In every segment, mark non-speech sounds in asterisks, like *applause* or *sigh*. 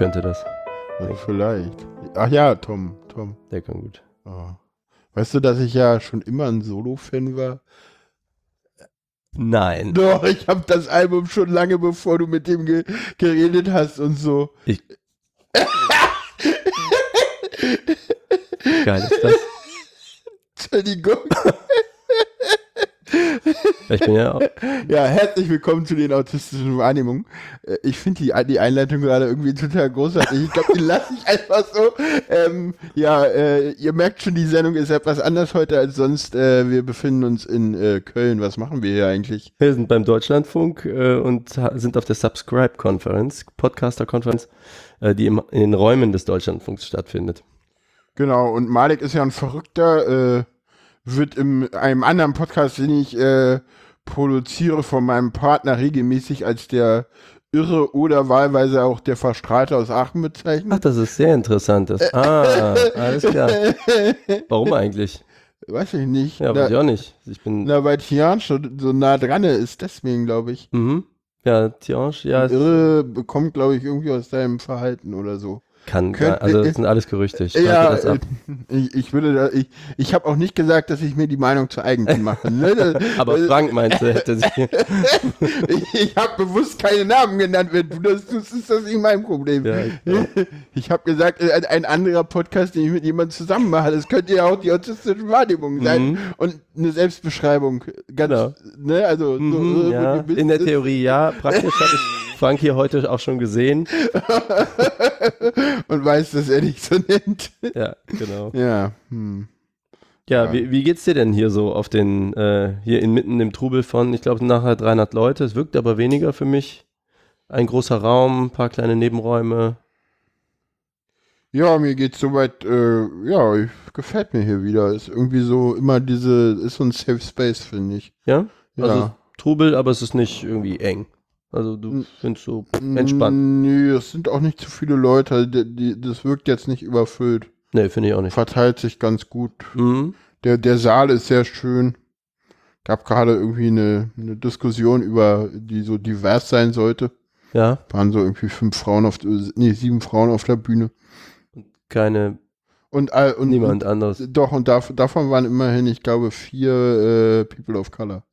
könnte das. Ja, vielleicht. Ach ja, Tom. Tom. Der kann gut. Oh. Weißt du, dass ich ja schon immer ein Solo-Fan war? Nein. Doch, ich habe das Album schon lange bevor du mit dem ge geredet hast und so. Ich. *laughs* Geil ist das. Entschuldigung. *laughs* Ich bin ja *laughs* auch. Ja, herzlich willkommen zu den autistischen Wahrnehmungen. Äh, Ich finde die, die Einleitung gerade irgendwie total großartig. Ich glaube, die lasse ich einfach so. Ähm, ja, äh, ihr merkt schon, die Sendung ist etwas anders heute als sonst. Äh, wir befinden uns in äh, Köln. Was machen wir hier eigentlich? Wir sind beim Deutschlandfunk äh, und sind auf der Subscribe-Konferenz, Podcaster-Konferenz, äh, die im, in den Räumen des Deutschlandfunks stattfindet. Genau, und Malik ist ja ein Verrückter, wird in einem anderen Podcast, den ich äh, produziere, von meinem Partner regelmäßig als der Irre oder wahlweise auch der Verstrahlte aus Aachen bezeichnet. Ach, das ist sehr interessant. Das, ah, alles klar. *laughs* Warum eigentlich? Weiß ich nicht. Ja, weiß ich auch nicht. Ich bin. na, weil Tian schon so nah dran ist, deswegen glaube ich. Mhm. Ja, Tiange, ja, Irre bekommt, glaube ich, irgendwie aus deinem Verhalten oder so. Kann. Könnt- also, das sind alles Gerüchte. Ich ja, äh, ich, ich würde da, ich, ich habe auch nicht gesagt, dass ich mir die Meinung zu eigen mache. Ne? *laughs* Aber Frank meinte, *laughs* hätte sich. *laughs* ich ich habe bewusst keine Namen genannt. Wenn du das tust, ist das nicht mein Problem. Ja, ich- ich habe gesagt, äh, ein, ein anderer Podcast, den ich mit jemandem zusammen mache, das könnte ja auch die autistische Wahrnehmung sein. Mhm. Und eine Selbstbeschreibung. Ganz, Genau. ne, also so, Mhm, äh, ja, bist- in der Theorie ja. Praktisch habe ich Frank hier heute auch schon gesehen. *laughs* und weiß, dass er dich so nennt. Ja, genau. *laughs* Ja. Hm. Ja, Ja. Wie, wie geht's dir denn hier so auf den, äh, hier inmitten im Trubel von, ich glaube nachher 300 Leute, es wirkt aber weniger für mich. Ein großer Raum, ein paar kleine Nebenräume. Ja, mir geht's soweit, äh, ja, gefällt mir hier wieder. Ist irgendwie so immer diese, ist so ein Safe Space, finde ich. Ja? Ja. Also Trubel, aber es ist nicht irgendwie eng. Also du findest so entspannt. Nee, es sind auch nicht zu viele Leute. Die, die, das wirkt jetzt nicht überfüllt. Nee, finde ich auch nicht. Verteilt sich ganz gut. Mhm. Der, der Saal ist sehr schön. Gab gerade irgendwie eine, eine Diskussion über, die so divers sein sollte. Ja, Waren so irgendwie fünf Frauen auf, nee, sieben Frauen auf der Bühne. keine, Und, und, niemand anderes. und doch, und dav davon waren immerhin, ich glaube, vier äh, People of Color.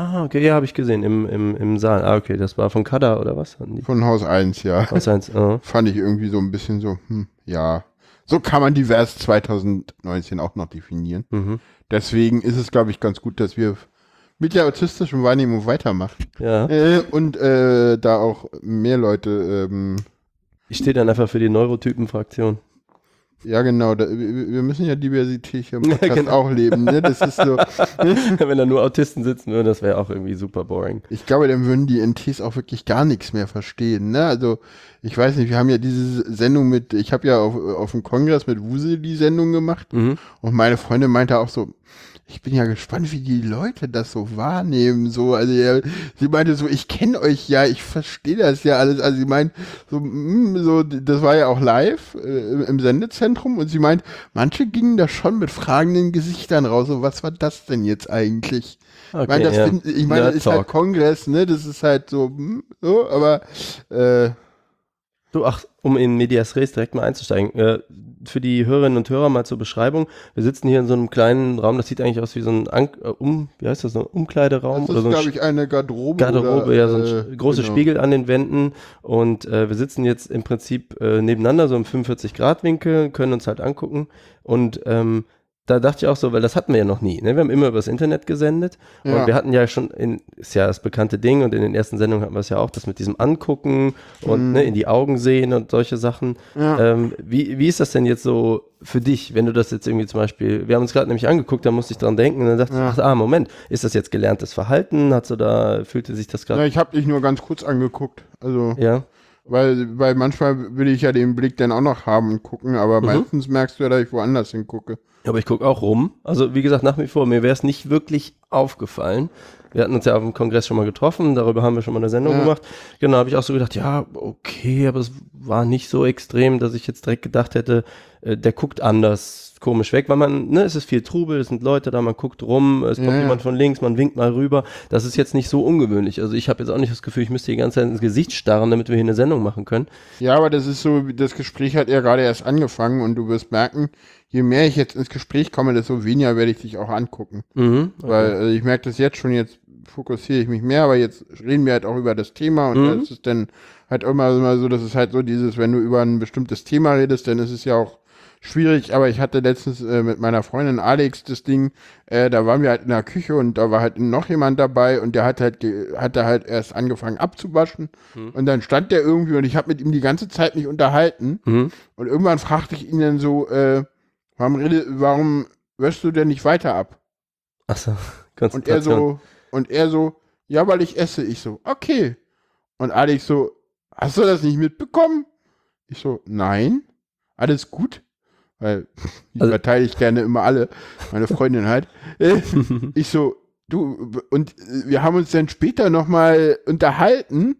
Ah, okay, ja, habe ich gesehen, im, im, im Saal. Ah, okay, das war von Kada oder was? Von Haus 1, ja. Aus eins, ah. *laughs* Fand ich irgendwie so ein bisschen so, hm, ja. So kann man divers 2019 auch noch definieren. Mhm. Deswegen ist es, glaube ich, ganz gut, dass wir mit der autistischen Wahrnehmung weitermachen. Ja. Äh, und äh, da auch mehr Leute, ähm, Ich stehe dann einfach für die Neurotypen-Fraktion. Ja genau, da, wir müssen ja Diversität hier im *laughs* Podcast genau. auch leben. Ne? Das ist so, *laughs* Wenn da nur Autisten sitzen würden, das wäre auch irgendwie super boring. ich glaube, dann würden die NTs auch wirklich gar nichts mehr verstehen. Ne? Also ich weiß nicht, wir haben ja diese Sendung mit, ich habe ja auf, auf dem Kongress mit Wusel die Sendung gemacht Mhm. und meine Freundin meinte auch so, ich bin ja gespannt, wie die Leute das so wahrnehmen. So, also ja, sie meinte so, ich kenne euch ja, ich verstehe das ja alles. Also sie meint so, mm, so, das war ja auch live äh, im Sendezentrum und sie meint, manche gingen da schon mit fragenden Gesichtern raus. So, was war das denn jetzt eigentlich? Okay, ich meine, das, ja. find, ich meine, das ist halt. Kongress, ne? Das ist halt so, mm, so aber äh, Du, ach, um in Medias Res direkt mal einzusteigen. Äh, für die Hörerinnen und Hörer mal zur Beschreibung. Wir sitzen hier in so einem kleinen Raum, das sieht eigentlich aus wie so ein An äh, um, wie heißt das, so ein Umkleideraum das oder ist, so glaube ich, eine Garderobe. Garderobe, oder, ja, so ein äh, sch- große genau. Spiegel an den Wänden und äh, wir sitzen jetzt im Prinzip äh, nebeneinander, so im 45-Grad-Winkel, können uns halt angucken und ähm, da dachte ich auch so, weil das hatten wir ja noch nie. Ne? Wir haben immer übers Internet gesendet Ja. und wir hatten ja schon, in, ist ja das bekannte Ding und in den ersten Sendungen hatten wir es ja auch, das mit diesem Angucken und Mhm. ne, in die Augen sehen und solche Sachen. Ja. Ähm, wie, wie ist das denn jetzt so für dich, wenn du das jetzt irgendwie zum Beispiel, wir haben uns gerade nämlich angeguckt, da musste ich dran denken und dann dachte Ja. ich, ach, ah, Moment, ist das jetzt gelerntes Verhalten? Hat so da, fühlte sich das Ja, gerade, ich habe dich nur ganz kurz angeguckt. Also, ja? Weil, weil manchmal will ich ja den Blick dann auch noch haben und gucken, aber Mhm. meistens merkst du ja, dass ich woanders hingucke. Aber ich gucke auch rum. Also wie gesagt, nach wie vor, mir wäre es nicht wirklich aufgefallen. Wir hatten uns ja auf dem Kongress schon mal getroffen, darüber haben wir schon mal eine Sendung Ja. gemacht. Genau, habe ich auch so gedacht, ja, okay, aber es war nicht so extrem, dass ich jetzt direkt gedacht hätte, äh, der guckt anders komisch weg, weil man, ne, es ist viel Trubel, es sind Leute da, man guckt rum, es kommt Ja, jemand von links, man winkt mal rüber. Das ist jetzt nicht so ungewöhnlich. Also ich habe jetzt auch nicht das Gefühl, ich müsste die ganze Zeit ins Gesicht starren, damit wir hier eine Sendung machen können. Ja, aber das ist so, das Gespräch hat ja gerade erst angefangen und du wirst merken, je mehr ich jetzt ins Gespräch komme, desto weniger werde ich dich auch angucken. Mhm. Weil also ich merke das jetzt schon, jetzt fokussiere ich mich mehr, aber jetzt reden wir halt auch über das Thema und Mhm. das ist dann halt immer, immer so, das ist halt so dieses, wenn du über ein bestimmtes Thema redest, dann ist es ja auch schwierig, aber ich hatte letztens äh, mit meiner Freundin Alex das Ding, äh, da waren wir halt in der Küche und da war halt noch jemand dabei und der hat halt, hatte halt erst angefangen abzuwaschen und dann stand der irgendwie und ich habe mit ihm die ganze Zeit mich unterhalten Mhm. und irgendwann fragte ich ihn dann so, äh, warum, warum wäschst du denn nicht weiter ab? Achso, *laughs* Und er so, und er so, ja, weil ich esse. Ich so, okay. Und Alex so, hast du das nicht mitbekommen? Ich so, nein. Alles gut? Weil *laughs* ich Also- verteile ich gerne immer alle. Meine Freundin halt. *laughs* Ich so, du, und wir haben uns dann später nochmal unterhalten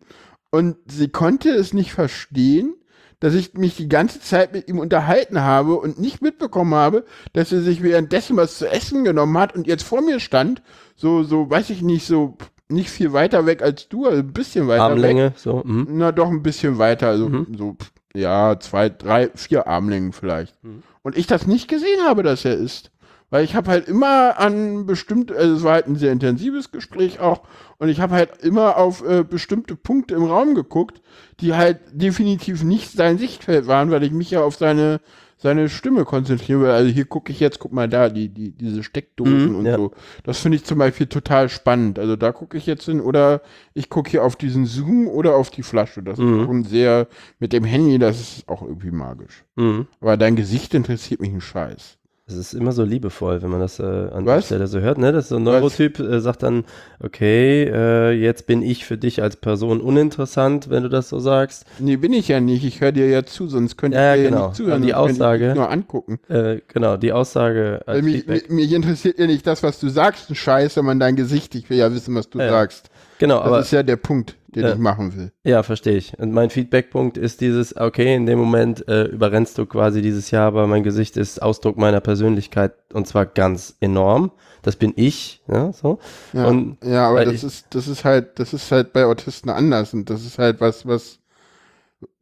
und sie konnte es nicht verstehen, dass ich mich die ganze Zeit mit ihm unterhalten habe und nicht mitbekommen habe, dass er sich währenddessen was zu essen genommen hat und jetzt vor mir stand, so, so, weiß ich nicht, so nicht viel weiter weg als du, also ein bisschen weiter weg. Armlänge, so. Mhm. Na, doch ein bisschen weiter, also Mhm. so, ja, zwei, drei, vier Armlängen vielleicht. Mhm. Und ich das nicht gesehen habe, dass er ist. Weil ich habe halt immer an bestimmte, also es war halt ein sehr intensives Gespräch auch, und ich habe halt immer auf äh, bestimmte Punkte im Raum geguckt, die halt definitiv nicht sein Sichtfeld waren, weil ich mich ja auf seine, seine Stimme konzentriere. Also hier gucke ich jetzt, guck mal da, die, die, diese Steckdosen Mhm, und ja. so. Das finde ich zum Beispiel total spannend. Also da gucke ich jetzt hin oder ich gucke hier auf diesen Zoom oder auf die Flasche. Das Mhm. ist schon sehr, mit dem Handy, das ist auch irgendwie magisch. Mhm. Aber dein Gesicht interessiert mich ein Scheiß. Es ist immer so liebevoll, wenn man das äh, an Was? der Stelle so hört, ne? Das ist so ein Neurotyp äh, sagt dann, okay, äh, jetzt bin ich für dich als Person uninteressant, wenn du das so sagst. Nee, bin ich ja nicht. Ich höre dir ja zu, sonst könnte Ja, ich dir genau. ja nicht zuhören. Die sonst könnte ich Aussage- nur angucken. Äh, genau, die Aussage als mich, mich, mich interessiert ja nicht das, was du sagst, ein Scheiß, sondern dein Gesicht. Ich will ja wissen, was du sagst. Genau, Das aber ist ja der Punkt, den Ja. ich machen will. ja, verstehe ich. Und mein Feedbackpunkt ist dieses, okay, in dem Moment äh, überrennst du quasi dieses Jahr, aber mein Gesicht ist Ausdruck meiner Persönlichkeit und zwar ganz enorm. Das bin ich, ja, so. Ja, Und ja aber das ich- ist, das ist halt, das ist halt bei Autisten anders und das ist halt was, was,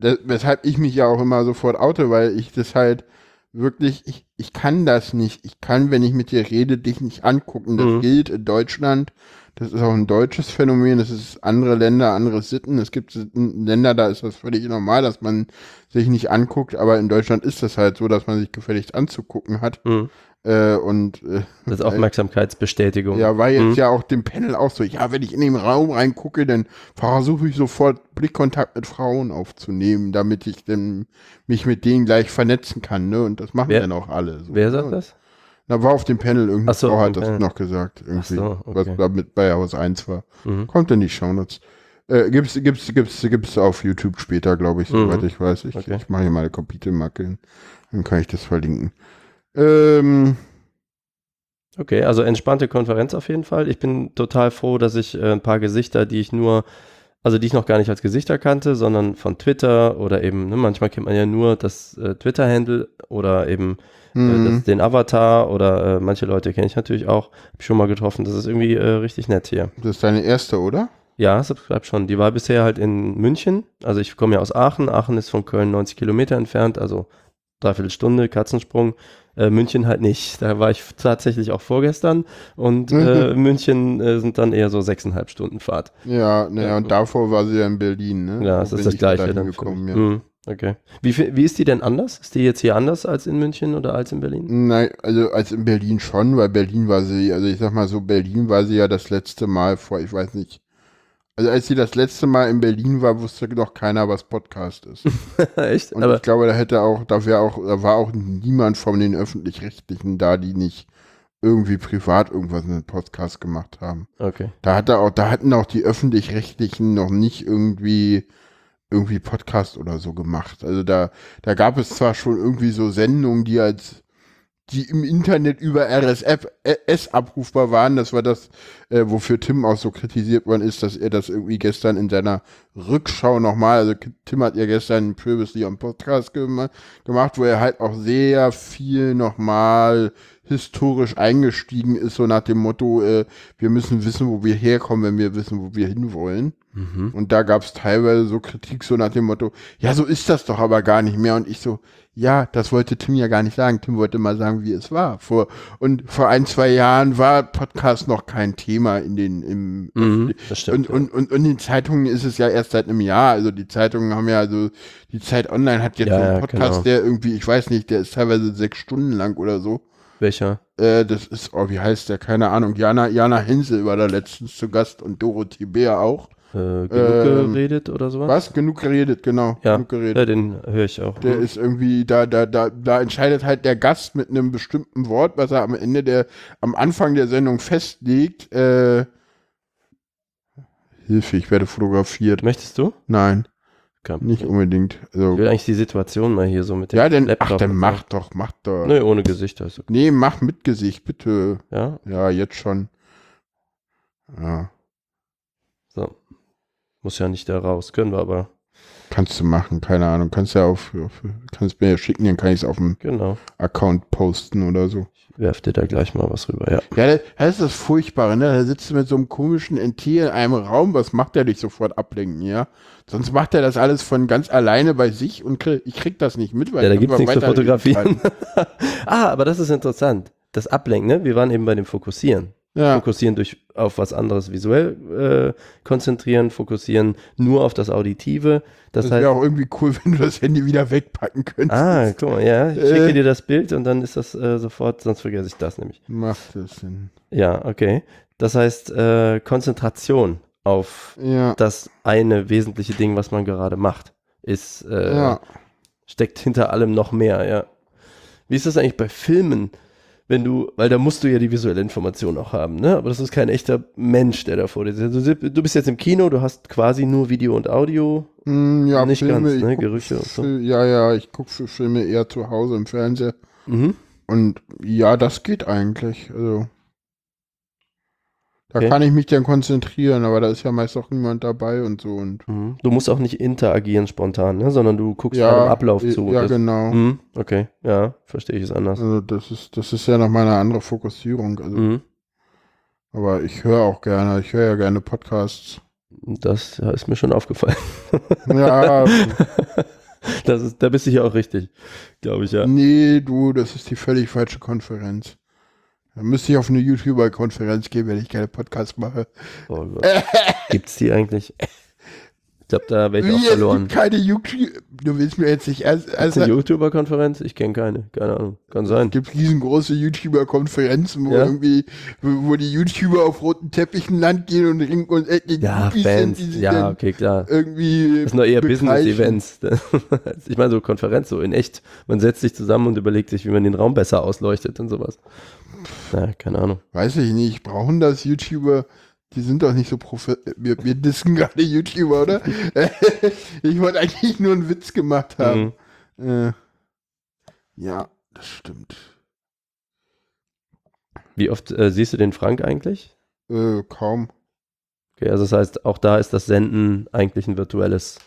das, weshalb ich mich ja auch immer sofort oute, weil ich das halt wirklich, ich, ich kann das nicht. Ich kann, wenn ich mit dir rede, dich nicht angucken. Das Mhm. gilt in Deutschland. Das ist auch ein deutsches Phänomen. Das ist andere Länder, andere Sitten. Es gibt Länder, da ist das völlig normal, dass man sich nicht anguckt. Aber in Deutschland ist das halt so, dass man sich gefälligst anzugucken hat. mh, Äh, und äh, das ist Aufmerksamkeitsbestätigung. ja, war jetzt Mhm. ja auch dem Panel auch so, ja, wenn ich in den Raum reingucke, dann versuche ich sofort Blickkontakt mit Frauen aufzunehmen, damit ich dann mich mit denen gleich vernetzen kann, ne? Und das machen Wer- dann auch alle. So, Wer sagt ne? das? Da war auf dem Panel irgendeine Ach so, Frau hat das Panel. noch gesagt, irgendwie, so, was okay. da mit bei Haus 1 war. Mhm. Kommt in die Shownotes. Äh, gibt's, gibt's, gibt's, gibt's auf YouTube später, glaube ich, soweit Mhm. ich weiß. Ich, Okay. ich mache hier mal eine Kapitelmarke hin. Dann kann ich das verlinken. Ähm, Okay, also entspannte Konferenz auf jeden Fall. Ich bin total froh, dass ich äh, ein paar Gesichter, die ich nur, also die ich noch gar nicht als Gesichter kannte, sondern von Twitter oder eben, ne, manchmal kennt man ja nur das äh, Twitter-Handle oder eben äh, mhm. das, den Avatar oder äh, manche Leute kenne ich natürlich auch. Hab ich schon mal getroffen. Das ist irgendwie äh, richtig nett hier. das ist deine erste, oder? Ja, bleibt schon. Die war bisher halt in München. Also ich komme ja aus Aachen. Aachen ist von Köln 90 Kilometer entfernt, also dreiviertel Stunde, Katzensprung. Äh, München halt nicht. Da war ich tatsächlich auch vorgestern und äh, München äh, sind dann eher so sechseinhalb Stunden Fahrt. Ja, naja, Ja, und davor war sie ja in Berlin, ne? Ja, bin ist das ich da Gleiche dann. mich. ja. Mhm, okay. Wie, wie ist die denn anders? Ist die jetzt hier anders als in München oder als in Berlin? Nein, also als in Berlin schon, weil Berlin war sie, also ich sag mal so, Berlin war sie ja das letzte Mal vor, ich weiß nicht. Also als sie das letzte Mal in Berlin war, wusste noch keiner, was Podcast ist. *laughs* Echt? Und Aber ich glaube, da hätte auch, da wäre auch, da war auch niemand von den öffentlich-rechtlichen da, die nicht irgendwie privat irgendwas in den Podcast gemacht haben. okay. Da hatte auch, da hatten auch die öffentlich-rechtlichen noch nicht irgendwie irgendwie Podcast oder so gemacht. Also da, da gab es zwar schon irgendwie so Sendungen, die als die im Internet über RSS abrufbar waren. Das war das, äh, wofür Tim auch so kritisiert worden ist, dass er das irgendwie gestern in seiner Rückschau nochmal, also Tim hat ja gestern Previously on Podcast gem gemacht, wo er halt auch sehr viel nochmal historisch eingestiegen ist, so nach dem Motto, äh, wir müssen wissen, wo wir herkommen, wenn wir wissen, wo wir hinwollen. Mhm. Und da gab es teilweise so Kritik, so nach dem Motto, ja, so ist das doch aber gar nicht mehr. Und ich so, ja, das wollte Tim ja gar nicht sagen. Tim wollte mal sagen, wie es war. Vor, und vor ein, zwei Jahren war Podcast noch kein Thema in den, im, Mhm, das stimmt. und, und, und, und in den Zeitungen ist es ja erst seit einem Jahr. Also die Zeitungen haben ja, also die Zeit Online hat jetzt Ja, einen ja, Podcast, genau. der irgendwie, ich weiß nicht, der ist teilweise sechs Stunden lang oder so. Welcher? Äh, das ist, oh, wie heißt der? Keine Ahnung. Jana, Jana Hensel war da letztens zu Gast und Dorothee Bär auch. Äh, genug Ähm, geredet oder sowas? Was? Genug geredet, genau. Ja, Genug geredet. ja den höre ich auch. Der Mhm. ist irgendwie, da, da, da, da entscheidet halt der Gast mit einem bestimmten Wort, was er am Ende der, am Anfang der Sendung festlegt. Äh, Hilfe, ich werde fotografiert. Möchtest du? Nein, Kein nicht unbedingt. Ich Also, will eigentlich die Situation mal hier so mit dem ja, denn, Laptop. ach, dann und so. mach doch, mach doch. Nee, ohne Gesicht. Also. Nee, mach mit Gesicht, bitte. Ja, Ja, jetzt schon. Ja. Muss ja nicht da raus. Können wir aber. kannst du machen, keine Ahnung. Kannst ja auf, auf kannst mir ja schicken, dann kann ich es auf dem Genau. Account posten oder so. Ich werf dir da gleich mal was rüber. Ja. Ja, das ist das Furchtbare, ne? Da sitzt du mit so einem komischen NT in einem Raum, was macht der dich sofort ablenken, ja? Sonst macht er das alles von ganz alleine bei sich und krieg, ich krieg das nicht mit, weil Ja, da ich gibt es einfach nichts zu fotografieren. *laughs* ah, aber das ist interessant. Das Ablenken, ne? Wir waren eben bei dem Fokussieren. Ja, Fokussieren durch auf was anderes visuell äh, konzentrieren, fokussieren nur auf das Auditive. Das, das heißt, wäre auch irgendwie cool, *laughs* wenn du das Handy wieder wegpacken könntest. ah, guck mal, ja, ich Äh. schicke dir das Bild und dann ist das äh, sofort, sonst vergesse ich das nämlich. Macht das Sinn. Ja, okay. Das heißt, äh, Konzentration auf Ja, das eine wesentliche Ding, was man gerade macht, ist, äh, ja. steckt hinter allem noch mehr, ja. Wie ist das eigentlich bei Filmen? Wenn du, weil da musst du ja die visuelle Information auch haben, ne? Aber das ist kein echter Mensch, der da vor dir sitzt. Du, du bist jetzt im Kino, du hast quasi nur Video und Audio. Hm, ja, Nicht Filme, ganz, ne? Gerüche und so. Ja, ja, ich gucke für Filme eher zu Hause im Fernseher. Mhm. Und ja, das geht eigentlich. Also. Da Okay. kann ich mich dann konzentrieren, aber da ist ja meist auch niemand dabei und so. Und Mhm. Du musst auch nicht interagieren spontan, ne? Sondern du guckst ja, einem Ablauf zu. Ja, Das- genau. Mhm. Okay, ja, verstehe ich es anders. Also das ist, das ist ja nochmal eine andere Fokussierung. Also, Mhm. aber ich höre auch gerne, ich höre ja gerne Podcasts. Das ist mir schon aufgefallen. Ja, Das ist, da bist du ja auch richtig, glaube ich, ja. nee, du, das ist die völlig falsche Konferenz. Da müsste ich auf eine YouTuber-Konferenz gehen, wenn ich keine Podcasts mache. Oh Gott. Gibt's die eigentlich? *laughs* Ich glaube, da wäre ich auch verloren. keine YouTube... Du willst mir jetzt nicht erst... Also, eine YouTuber-Konferenz? Ich kenne keine. Keine Ahnung. Kann sein. es gibt riesengroße YouTuber-Konferenzen, wo Ja. irgendwie, wo, wo die YouTuber auf roten Teppichen Land gehen und ring und Ecken Ja, Groupies Fans. sind, Ja, okay, klar. irgendwie Das sind doch eher. Business-Events. *laughs* ich meine, so Konferenz, so in echt. Man setzt sich zusammen und überlegt sich, wie man den Raum besser ausleuchtet und sowas. Na, keine Ahnung. Weiß ich nicht, brauchen das YouTuber? Die sind doch nicht so profi... Wir, wir dissen gerade YouTuber, oder? *laughs* ich wollte eigentlich nur einen Witz gemacht haben. Mhm. Äh, ja, das stimmt. Wie oft äh, siehst du den Frank eigentlich? Äh, kaum. Okay, also das heißt, auch da ist das Senden eigentlich ein virtuelles.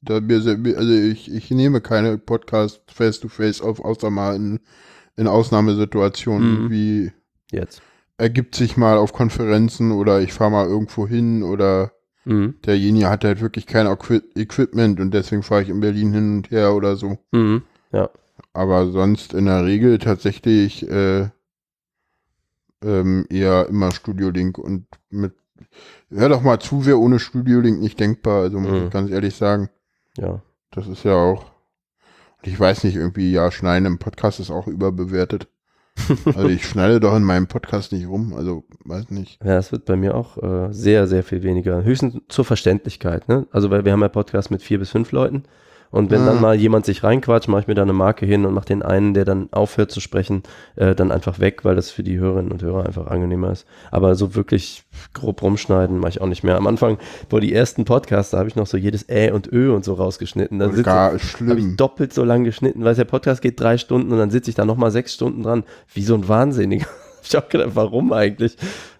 Da also ich, ich nehme keine Podcasts face-to-face auf, außer mal in, in Ausnahmesituationen, Mhm. wie Jetzt. Ergibt sich mal auf Konferenzen oder ich fahre mal irgendwo hin oder Mhm. derjenige hat halt wirklich kein Equi Equipment und deswegen fahre ich in Berlin hin und her oder so. Mhm. Aber sonst in der Regel tatsächlich äh, ähm, eher immer Studio Link und mit Hör doch mal zu, wäre ohne Studio Link nicht denkbar, also muss Mhm. ich ganz ehrlich sagen. Ja. Das ist ja auch. Und ich weiß nicht, irgendwie, ja, Schneiden im Podcast ist auch überbewertet. *laughs* Also ich schneide doch in meinem Podcast nicht rum, also weiß nicht. Ja, es wird bei mir auch äh, sehr, sehr viel weniger. Höchstens zur Verständlichkeit, ne? Also, weil wir haben ja Podcasts mit vier bis fünf Leuten Und wenn Ah. dann mal jemand sich reinquatscht, mache ich mir da eine Marke hin und mache den einen, der dann aufhört zu sprechen, äh, dann einfach weg, weil das für die Hörerinnen und Hörer einfach angenehmer ist. Aber so wirklich grob rumschneiden mache ich auch nicht mehr. Am Anfang, wo die ersten Podcasts, da habe ich noch so jedes Ä und Ö und so rausgeschnitten. Dann sitze ich doppelt so lang geschnitten, weil der Podcast geht drei Stunden und dann sitze ich da nochmal sechs Stunden dran, wie so ein Wahnsinniger. *laughs* ich habe gedacht, warum eigentlich?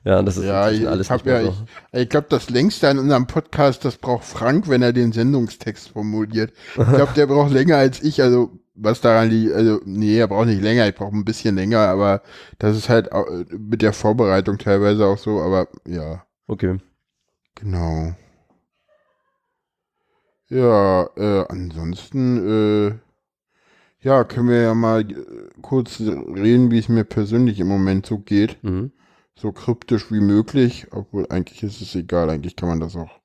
Ja, das ist Ja, ich, alles ich ja, so. ich, ich glaube, das längste an unserem Podcast, das braucht Frank, wenn er den Sendungstext formuliert. Ich glaube, der braucht länger als ich. Also was daran liegt, also nee, er braucht nicht länger. Ich brauche ein bisschen länger, aber das ist halt mit der Vorbereitung teilweise auch so. Aber ja, Okay. genau. Ja, äh, ansonsten, äh, ja, können wir ja mal äh, kurz reden, wie es mir persönlich im Moment so geht Mhm. So kryptisch wie möglich, obwohl eigentlich ist es egal, eigentlich kann man das auch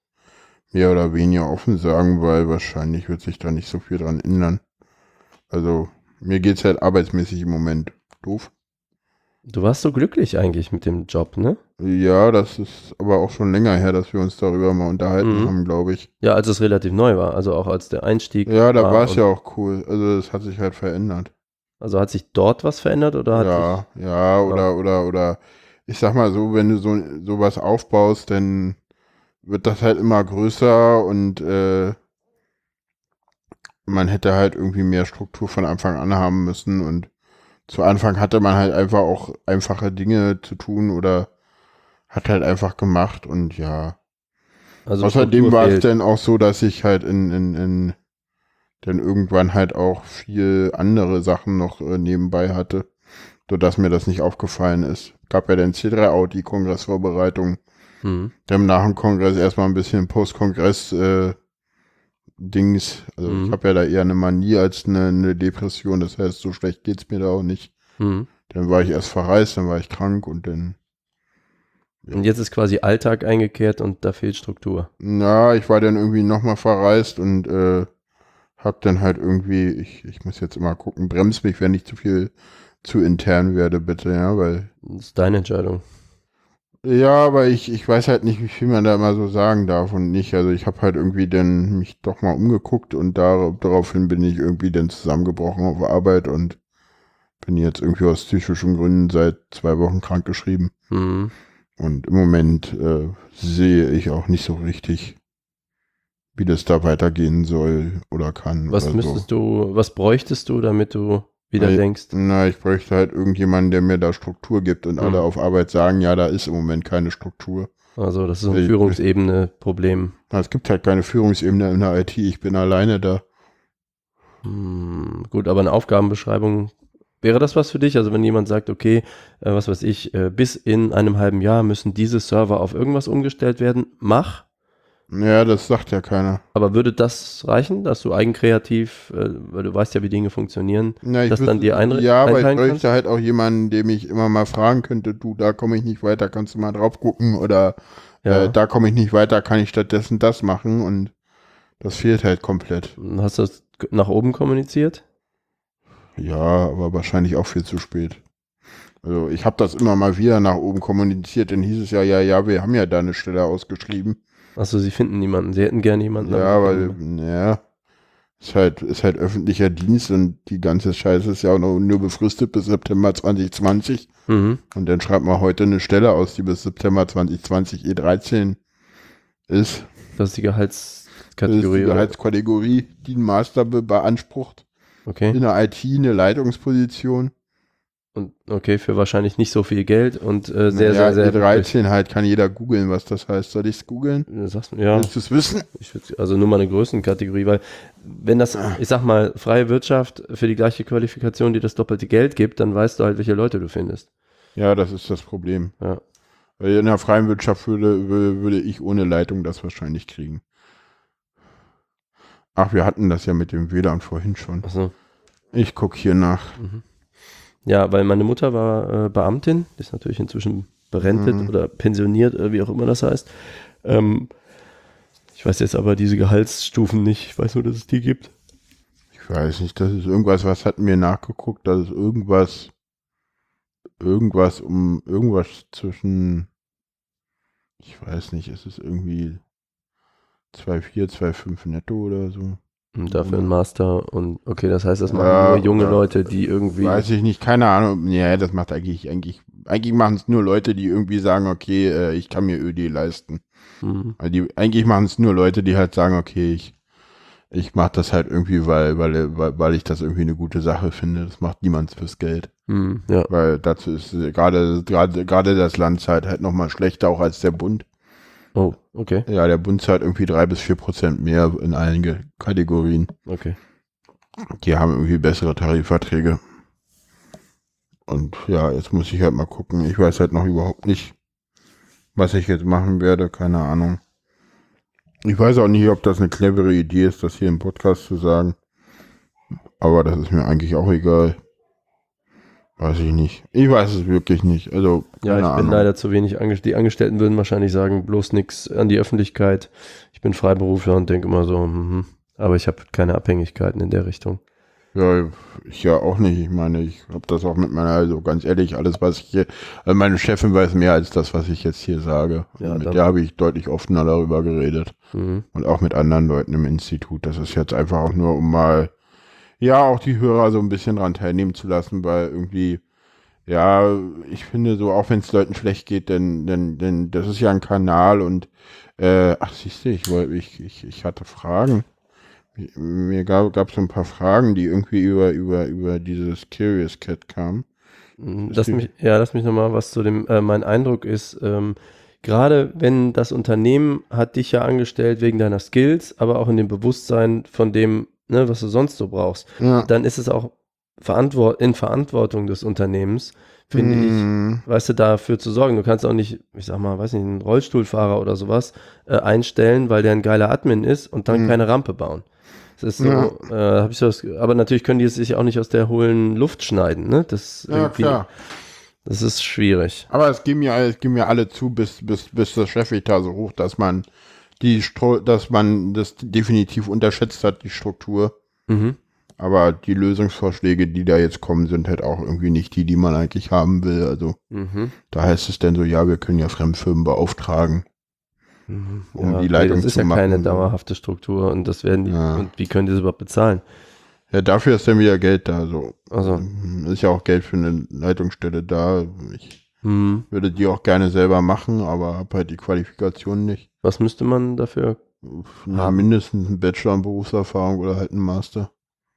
mehr oder weniger offen sagen, weil wahrscheinlich wird sich da nicht so viel dran ändern. Also mir geht's halt arbeitsmäßig im Moment doof. Du warst so glücklich eigentlich mit dem Job, ne? Ja, das ist aber auch schon länger her, dass wir uns darüber mal unterhalten Mhm. haben, glaube ich. Ja, als es relativ neu war, also auch als der Einstieg. Ja, da war es ja auch cool. Also es hat sich halt verändert. Also hat sich dort was verändert oder hat Ja, ja, oder, oder, oder, ich sag mal so, wenn du so sowas aufbaust, dann wird das halt immer größer und äh, man hätte halt irgendwie mehr Struktur von Anfang an haben müssen und zu Anfang hatte man halt einfach auch einfache Dinge zu tun oder hat halt einfach gemacht und ja. also Außerdem war es dann auch so, dass ich halt in, in, in dann irgendwann halt auch viel andere Sachen noch äh, nebenbei hatte, sodass mir das nicht aufgefallen ist. Gab ja den C3 Audi Kongressvorbereitung, Mhm. dann nach dem Kongress erstmal ein bisschen Post-Kongress äh, Dings. Also Mhm. ich habe ja da eher eine Manie als eine, eine Depression, das heißt, so schlecht geht's mir da auch nicht. Mhm. Dann war ich erst verreist, dann war ich krank und dann Und jetzt ist quasi Alltag eingekehrt und da fehlt Struktur. Na, ich war dann irgendwie nochmal verreist und äh, hab dann halt irgendwie, ich, ich muss jetzt immer gucken, bremst mich, wenn ich zu viel zu intern werde, bitte, ja, weil, Das ist deine Entscheidung. ja, aber ich, ich weiß halt nicht, wie viel man da immer so sagen darf und nicht. Also ich habe halt irgendwie dann mich doch mal umgeguckt und da, daraufhin bin ich irgendwie dann zusammengebrochen auf Arbeit und bin jetzt irgendwie aus psychischen Gründen seit zwei Wochen krank geschrieben. Mhm. Und im Moment äh, sehe ich auch nicht so richtig, wie das da weitergehen soll oder kann. Was oder müsstest du, was bräuchtest du, damit du wieder Weil- denkst? Na, ich bräuchte halt irgendjemanden, der mir da Struktur gibt und Mhm. alle auf Arbeit sagen, ja, da ist im Moment keine Struktur. Also das ist ein Führungsebene-Problem. Na, es gibt halt keine Führungsebene in der IT, ich bin alleine da. Hm, gut, aber eine Aufgabenbeschreibung, wäre das was für dich? Also wenn jemand sagt, okay, äh, was weiß ich, äh, bis in einem halben Jahr müssen diese Server auf irgendwas umgestellt werden, mach. Ja, das sagt ja keiner. Aber würde das reichen, dass du eigenkreativ, äh, weil du weißt ja, wie Dinge funktionieren, ich das dann dir einre- Ja, aber ich bräuchte halt auch jemanden, dem ich immer mal fragen könnte, du, da komme ich nicht weiter, kannst du mal drauf gucken oder ja, äh, da komme ich nicht weiter, kann ich stattdessen das machen und das fehlt halt komplett. hast du das nach oben kommuniziert? Ja, aber wahrscheinlich auch viel zu spät. Also ich habe das immer mal wieder nach oben kommuniziert, dann hieß es ja, ja, ja, wir haben ja da eine Stelle ausgeschrieben. Achso, sie finden niemanden, sie hätten gerne jemanden. Ja, weil, ja, ist halt, ist halt öffentlicher Dienst und die ganze Scheiße ist ja auch noch nur befristet bis September 2020. Mhm. Und dann schreibt man heute eine Stelle aus, die bis September 2020 E13 ist. Das ist die Gehaltskategorie. ist die? Gehaltskategorie, die ein Master be beansprucht. Okay. In der IT eine Leitungsposition. Und okay, für wahrscheinlich nicht so viel Geld und äh, sehr, ja, sehr, sehr. E13 halt kann jeder googeln, was das heißt. Soll ich es googeln? Du sagst, ja, Willst du es wissen? würd, also nur mal eine Größenkategorie, weil wenn das, Ah. ich sag mal, freie Wirtschaft für die gleiche Qualifikation, die das doppelte Geld gibt, dann weißt du halt, welche Leute du findest. Ja, das ist das Problem. Ja. Weil in der freien Wirtschaft würde, würde, würde ich ohne Leitung das wahrscheinlich kriegen. Ach, wir hatten das ja mit dem WLAN vorhin schon. Achso. Ich gucke hier nach. Mhm. Ja, weil meine Mutter war äh, Beamtin, die ist natürlich inzwischen berentet Mhm. oder pensioniert, äh, wie auch immer das heißt. Ähm, ich weiß jetzt aber diese Gehaltsstufen nicht. Ich weiß nur, dass es die gibt. Ich weiß nicht, das ist irgendwas, was hatten wir nachgeguckt, das ist irgendwas, irgendwas um, irgendwas zwischen, ich weiß nicht, es ist irgendwie 2,4, 2,5 netto oder so. Und dafür ein Master und okay, das heißt, das machen Ja, nur junge. Leute, die irgendwie. Weiß ich nicht, keine Ahnung. Ja, das macht eigentlich, eigentlich, eigentlich machen es nur Leute, die irgendwie sagen, okay, äh, ich kann mir ÖD leisten. Hm, Also die, eigentlich machen es nur Leute, die halt sagen, okay, ich, ich mache das halt irgendwie, weil, weil, weil, weil ich das irgendwie eine gute Sache finde. Das macht niemand fürs Geld. hm, ja. Weil dazu ist äh, gerade, gerade, gerade das Land zahlt halt nochmal schlechter auch als der Bund. Oh, okay, Ja, der Bund zahlt irgendwie drei bis vier Prozent mehr in allen Ge- Kategorien. okay. Die haben irgendwie bessere Tarifverträge. Und ja, jetzt muss ich halt mal gucken. Ich weiß halt noch überhaupt nicht, was ich jetzt machen werde. Keine Ahnung. Ich weiß auch nicht, ob das eine clevere Idee ist, das hier im Podcast zu sagen. Aber das ist mir eigentlich auch egal. Weiß ich nicht. Ich weiß es wirklich nicht. Also, Ja, ich keine bin Ahnung. leider zu wenig angestellt. Die Angestellten würden wahrscheinlich sagen, bloß nichts an die Öffentlichkeit. Ich bin Freiberufler und denke immer so, mhm. aber ich habe keine Abhängigkeiten in der Richtung. Ja, ich ja auch nicht. Ich meine, ich habe das auch mit meiner, also ganz ehrlich, alles, was ich hier, also meine Chefin weiß mehr als das, was ich jetzt hier sage. Ja, mit der habe ich deutlich offener darüber geredet. Mhm. Und auch mit anderen Leuten im Institut. Das ist jetzt einfach auch nur, um mal, ja, auch die Hörer so ein bisschen dran teilnehmen zu lassen, weil irgendwie, ja, ich finde so, auch wenn es Leuten schlecht geht, denn, denn, denn das ist ja ein Kanal und, äh, ach, siehst du, ich wollte, ich, ich, ich hatte Fragen. Mir gab es so ein paar Fragen, die irgendwie über, über, über dieses Curious Cat kamen. Mhm. Lass mich, ja, lass mich nochmal was zu dem, äh, mein Eindruck ist, ähm, gerade wenn das Unternehmen hat dich ja angestellt wegen deiner Skills, aber auch in dem Bewusstsein von dem, ne, was du sonst so brauchst, Ja. dann ist es auch verantwort in Verantwortung des Unternehmens, finde ich, Mm, weißt du, dafür zu sorgen. Du kannst auch nicht, ich sag mal, weiß nicht, einen Rollstuhlfahrer oder sowas äh, einstellen, weil der ein geiler Admin ist und dann Mhm. keine Rampe bauen. Das ist so, Ja. äh, hab ich so das, aber natürlich können die es sich auch nicht aus der hohlen Luft schneiden, ne? Das Ja, klar. Das ist schwierig. Aber es geben ja, es geben ja alle zu, bis, bis, bis das Chefetat so hoch, dass man die, Stru dass man das definitiv unterschätzt hat, die Struktur. Mhm. Aber die Lösungsvorschläge, die da jetzt kommen, sind halt auch irgendwie nicht die, die man eigentlich haben will. Also Mhm. da heißt es dann so, ja, wir können ja Fremdfirmen beauftragen. Mhm. Um die okay, Leitung Das ist zu ja keine machen. dauerhafte Struktur und das werden die, Ja. und wie können die das überhaupt bezahlen? Ja, dafür ist dann wieder Geld da. So. Also, Ist ja auch Geld für eine Leitungsstelle da. Ich mhm. würde die auch gerne selber machen, aber habe halt die Qualifikation nicht. was müsste man dafür? Na, mindestens ein Bachelor an Berufserfahrung oder halt ein Master.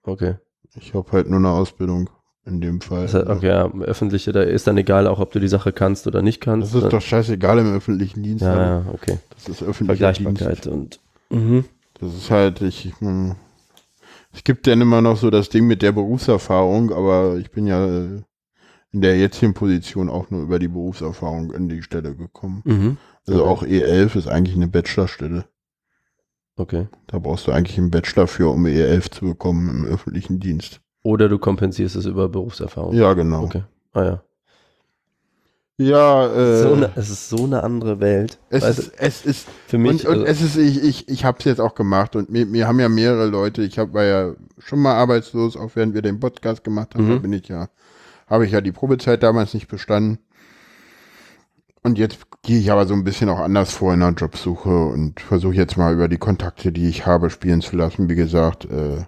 Okay. Ich habe halt nur eine Ausbildung in dem Fall. Das heißt, okay, ja, öffentliche, da ist dann egal, auch ob du die Sache kannst oder nicht kannst. Das ist doch scheißegal im öffentlichen Dienst. ja, aber ja, okay. Das ist öffentlicher Dienst. Vergleichbarkeit und mhm. Das ist halt, ich, hm, es gibt dann immer noch so das Ding mit der Berufserfahrung, aber ich bin ja äh, in der jetzigen Position auch nur über die Berufserfahrung in die Stelle gekommen. Mhm. Also Okay. auch E11 ist eigentlich eine Bachelorstelle. Okay. Da brauchst du eigentlich einen Bachelor für, um E11 zu bekommen im öffentlichen Dienst. Oder du kompensierst es über Berufserfahrung. Ja, genau. Okay. Ah ja. Ja, äh, so eine, es ist so eine andere Welt. es, Weißt ist, es ist für mich, und, und also, es ist, ich, ich, ich habe es jetzt auch gemacht und mir, mir haben ja mehrere Leute, ich hab, war ja schon mal arbeitslos, auch während wir den Podcast gemacht haben, Mhm. da bin ich ja, habe ich ja die Probezeit damals nicht bestanden. Und jetzt gehe ich aber so ein bisschen auch anders vor in der Jobsuche und versuche jetzt mal über die Kontakte, die ich habe, spielen zu lassen. Wie gesagt, äh,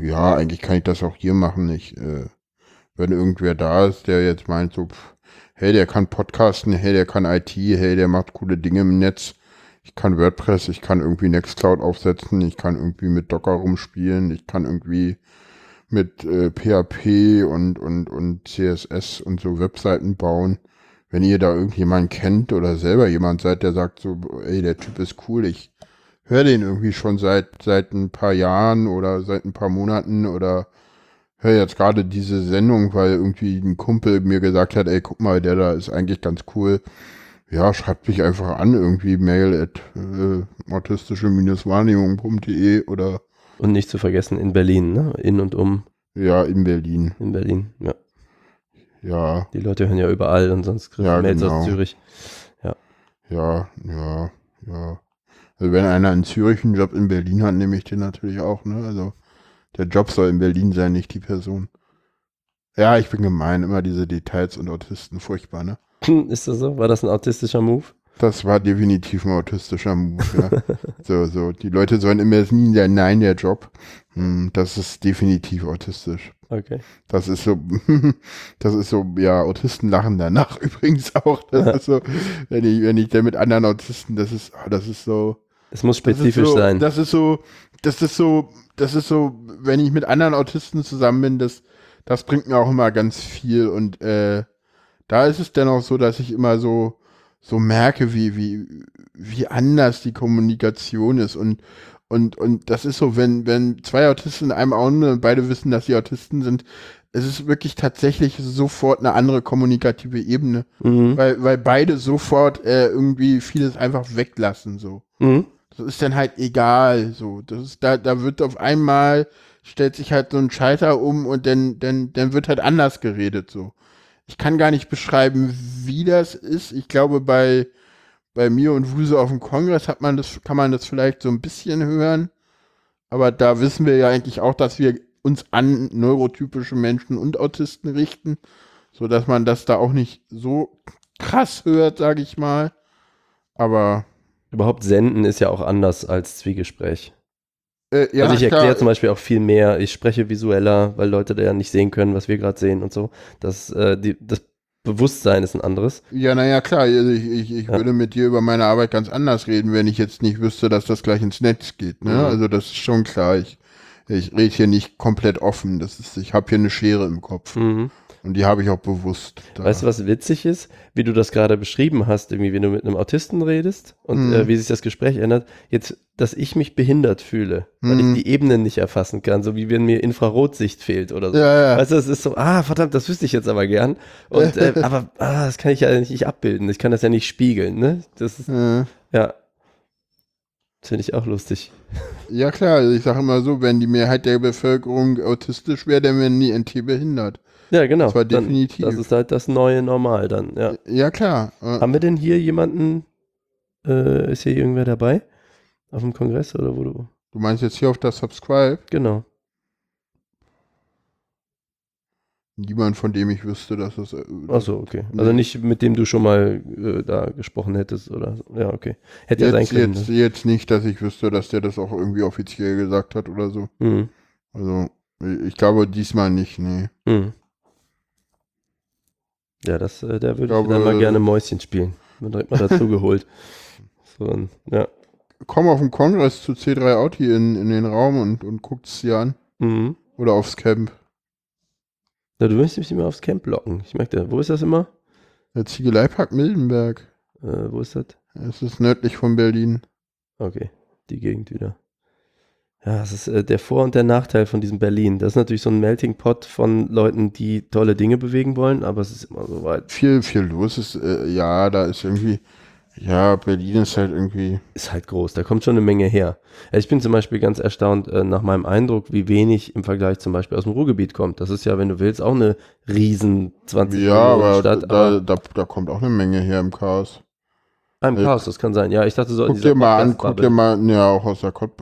ja, eigentlich kann ich das auch hier machen. Ich, äh, wenn irgendwer da ist, der jetzt meint so, pff, hey, der kann podcasten, hey, der kann IT, hey, der macht coole Dinge im Netz. Ich kann WordPress, ich kann irgendwie Nextcloud aufsetzen, ich kann irgendwie mit Docker rumspielen, ich kann irgendwie mit äh, PHP und, und, und CSS und so Webseiten bauen. Wenn ihr da irgendjemanden kennt oder selber jemand seid, der sagt so, ey, der Typ ist cool, ich höre den irgendwie schon seit, seit ein paar Jahren oder seit ein paar Monaten oder höre jetzt gerade diese Sendung, weil irgendwie ein Kumpel mir gesagt hat, ey, guck mal, der da ist eigentlich ganz cool. Ja, schreibt mich einfach an, irgendwie mail at äh, autistische-wahrnehmung.de oder und nicht zu vergessen in Berlin, ne? In und um ja, in Berlin. in Berlin. Ja. Ja, Die Leute hören ja überall und sonst kriegen Ja, Mails aus genau. Zürich. ja, ja, ja. Also wenn einer in Zürich einen Job in Berlin hat, nehme ich den natürlich auch, ne? Also der Job soll in Berlin sein, nicht die Person. Ja, ich bin gemein, immer diese Details und Autisten, furchtbar, ne? Ist das so? War das ein autistischer Move? Das war definitiv ein autistischer Move, ja. *laughs* so, so. Die Leute sollen immer nie der Nein, der Job. Hm, das ist definitiv autistisch. Okay. Das ist so, *laughs* das ist so, ja, Autisten lachen danach *laughs* übrigens auch. Das ist so, wenn ich, wenn ich da mit anderen Autisten, das ist, ah, das ist so. Es muss spezifisch so, sein. Das ist so, das ist so, das ist so, wenn ich mit anderen Autisten zusammen bin, das, das bringt mir auch immer ganz viel und äh, da ist es dann auch so, dass ich immer so, so merke, wie, wie, wie anders die Kommunikation ist und, und, und das ist so, wenn, wenn zwei Autisten in einem Augen und beide wissen, dass sie Autisten sind, es ist wirklich tatsächlich sofort eine andere kommunikative Ebene, Mhm. weil, weil beide sofort äh, irgendwie vieles einfach weglassen, so. Mhm. Das ist dann halt egal, so. Das ist, da, da wird auf einmal, stellt sich halt so ein Schalter um und dann, dann, dann wird halt anders geredet, so. Ich kann gar nicht beschreiben, wie das ist. Ich glaube, bei, bei mir und Wuse auf dem Kongress hat man das, kann man das vielleicht so ein bisschen hören. Aber da wissen wir ja eigentlich auch, dass wir uns an neurotypische Menschen und Autisten richten, so dass man das da auch nicht so krass hört, sage ich mal. Aber Überhaupt senden ist ja auch anders als Zwiegespräch. Äh, ja, also ich erkläre zum Beispiel auch viel mehr, ich spreche visueller, weil Leute da ja nicht sehen können, was wir gerade sehen und so. Das, äh, die, das Bewusstsein ist ein anderes. Ja, naja, klar. Also ich, ich, ich Ja. würde mit dir über meine Arbeit ganz anders reden, wenn ich jetzt nicht wüsste, dass das gleich ins Netz geht. Ne? Mhm. Also das ist schon klar. Ich, ich rede hier nicht komplett offen. Das ist, ich habe hier eine Schere im Kopf. Mhm. Und die habe ich auch bewusst. Weißt du, was witzig ist? Wie du das gerade beschrieben hast, irgendwie, wenn du mit einem Autisten redest und Mhm. äh, wie sich das Gespräch ändert. Jetzt, dass ich mich behindert fühle, weil Mhm. ich die Ebenen nicht erfassen kann, so wie wenn mir Infrarotsicht fehlt oder so. Ja, ja. Weißt du, es ist so, ah, verdammt, das wüsste ich jetzt aber gern. Und, äh, *laughs* aber, ah, das kann ich ja nicht abbilden. Ich kann das ja nicht spiegeln, ne? Das ist, ja. Das finde ich auch lustig. ja, klar. Also ich sage immer so, wenn die Mehrheit der Bevölkerung autistisch wäre, dann wären die NT behindert. Ja, genau. Das war Dann- definitiv. Das ist halt das neue Normal dann, ja. Ja, klar. Äh, Haben wir denn hier jemanden, äh, ist hier irgendwer dabei? Auf dem Kongress oder wo du? du meinst jetzt hier auf das Subscribe? Genau. Niemand, von dem ich wüsste, dass es. Äh, Achso, okay. Also nicht mit dem du schon mal äh, da gesprochen hättest oder so. Ja, okay. Hätte ja sein Jetzt, können. jetzt, ne? jetzt nicht, dass ich wüsste, dass der das auch irgendwie offiziell gesagt hat oder so. Mhm. Also, ich glaube diesmal nicht, nee. Mhm. Ja, das, äh, der würde ich glaube, dann mal gerne Mäuschen spielen. Bin direkt mal dazu geholt. *laughs* So, ein- ja. Komm auf den Kongress zu C3 Auti in, in den Raum und, und guckt's dir an. Mhm. Oder aufs Camp. Na, du möchtest mich immer aufs Camp locken. Ich merke, wo ist das immer? Der Ziegeleipark Mildenberg. Äh, wo ist das? Es ist nördlich von Berlin. Okay, die Gegend wieder. Ja, das ist äh, der Vor- und der Nachteil von diesem Berlin. Das ist natürlich so ein Melting Pot von Leuten, die tolle Dinge bewegen wollen, aber es ist immer so weit. Viel, viel los ist, äh, ja, da ist irgendwie, ja, Berlin ist halt irgendwie, Ist halt groß, da kommt schon eine Menge her. Ja, Ich bin zum Beispiel ganz erstaunt äh, nach meinem Eindruck, wie wenig im Vergleich zum Beispiel aus dem Ruhrgebiet kommt. Das ist ja, wenn du willst, auch eine riesen 20 ja, aber Stadt. da, aber da, da kommt auch eine Menge her im Chaos. Ein äh, Chaos, das kann sein. Ja, ich dachte so. Guck dir mal an, guck dir mal, ja, auch aus der Kott,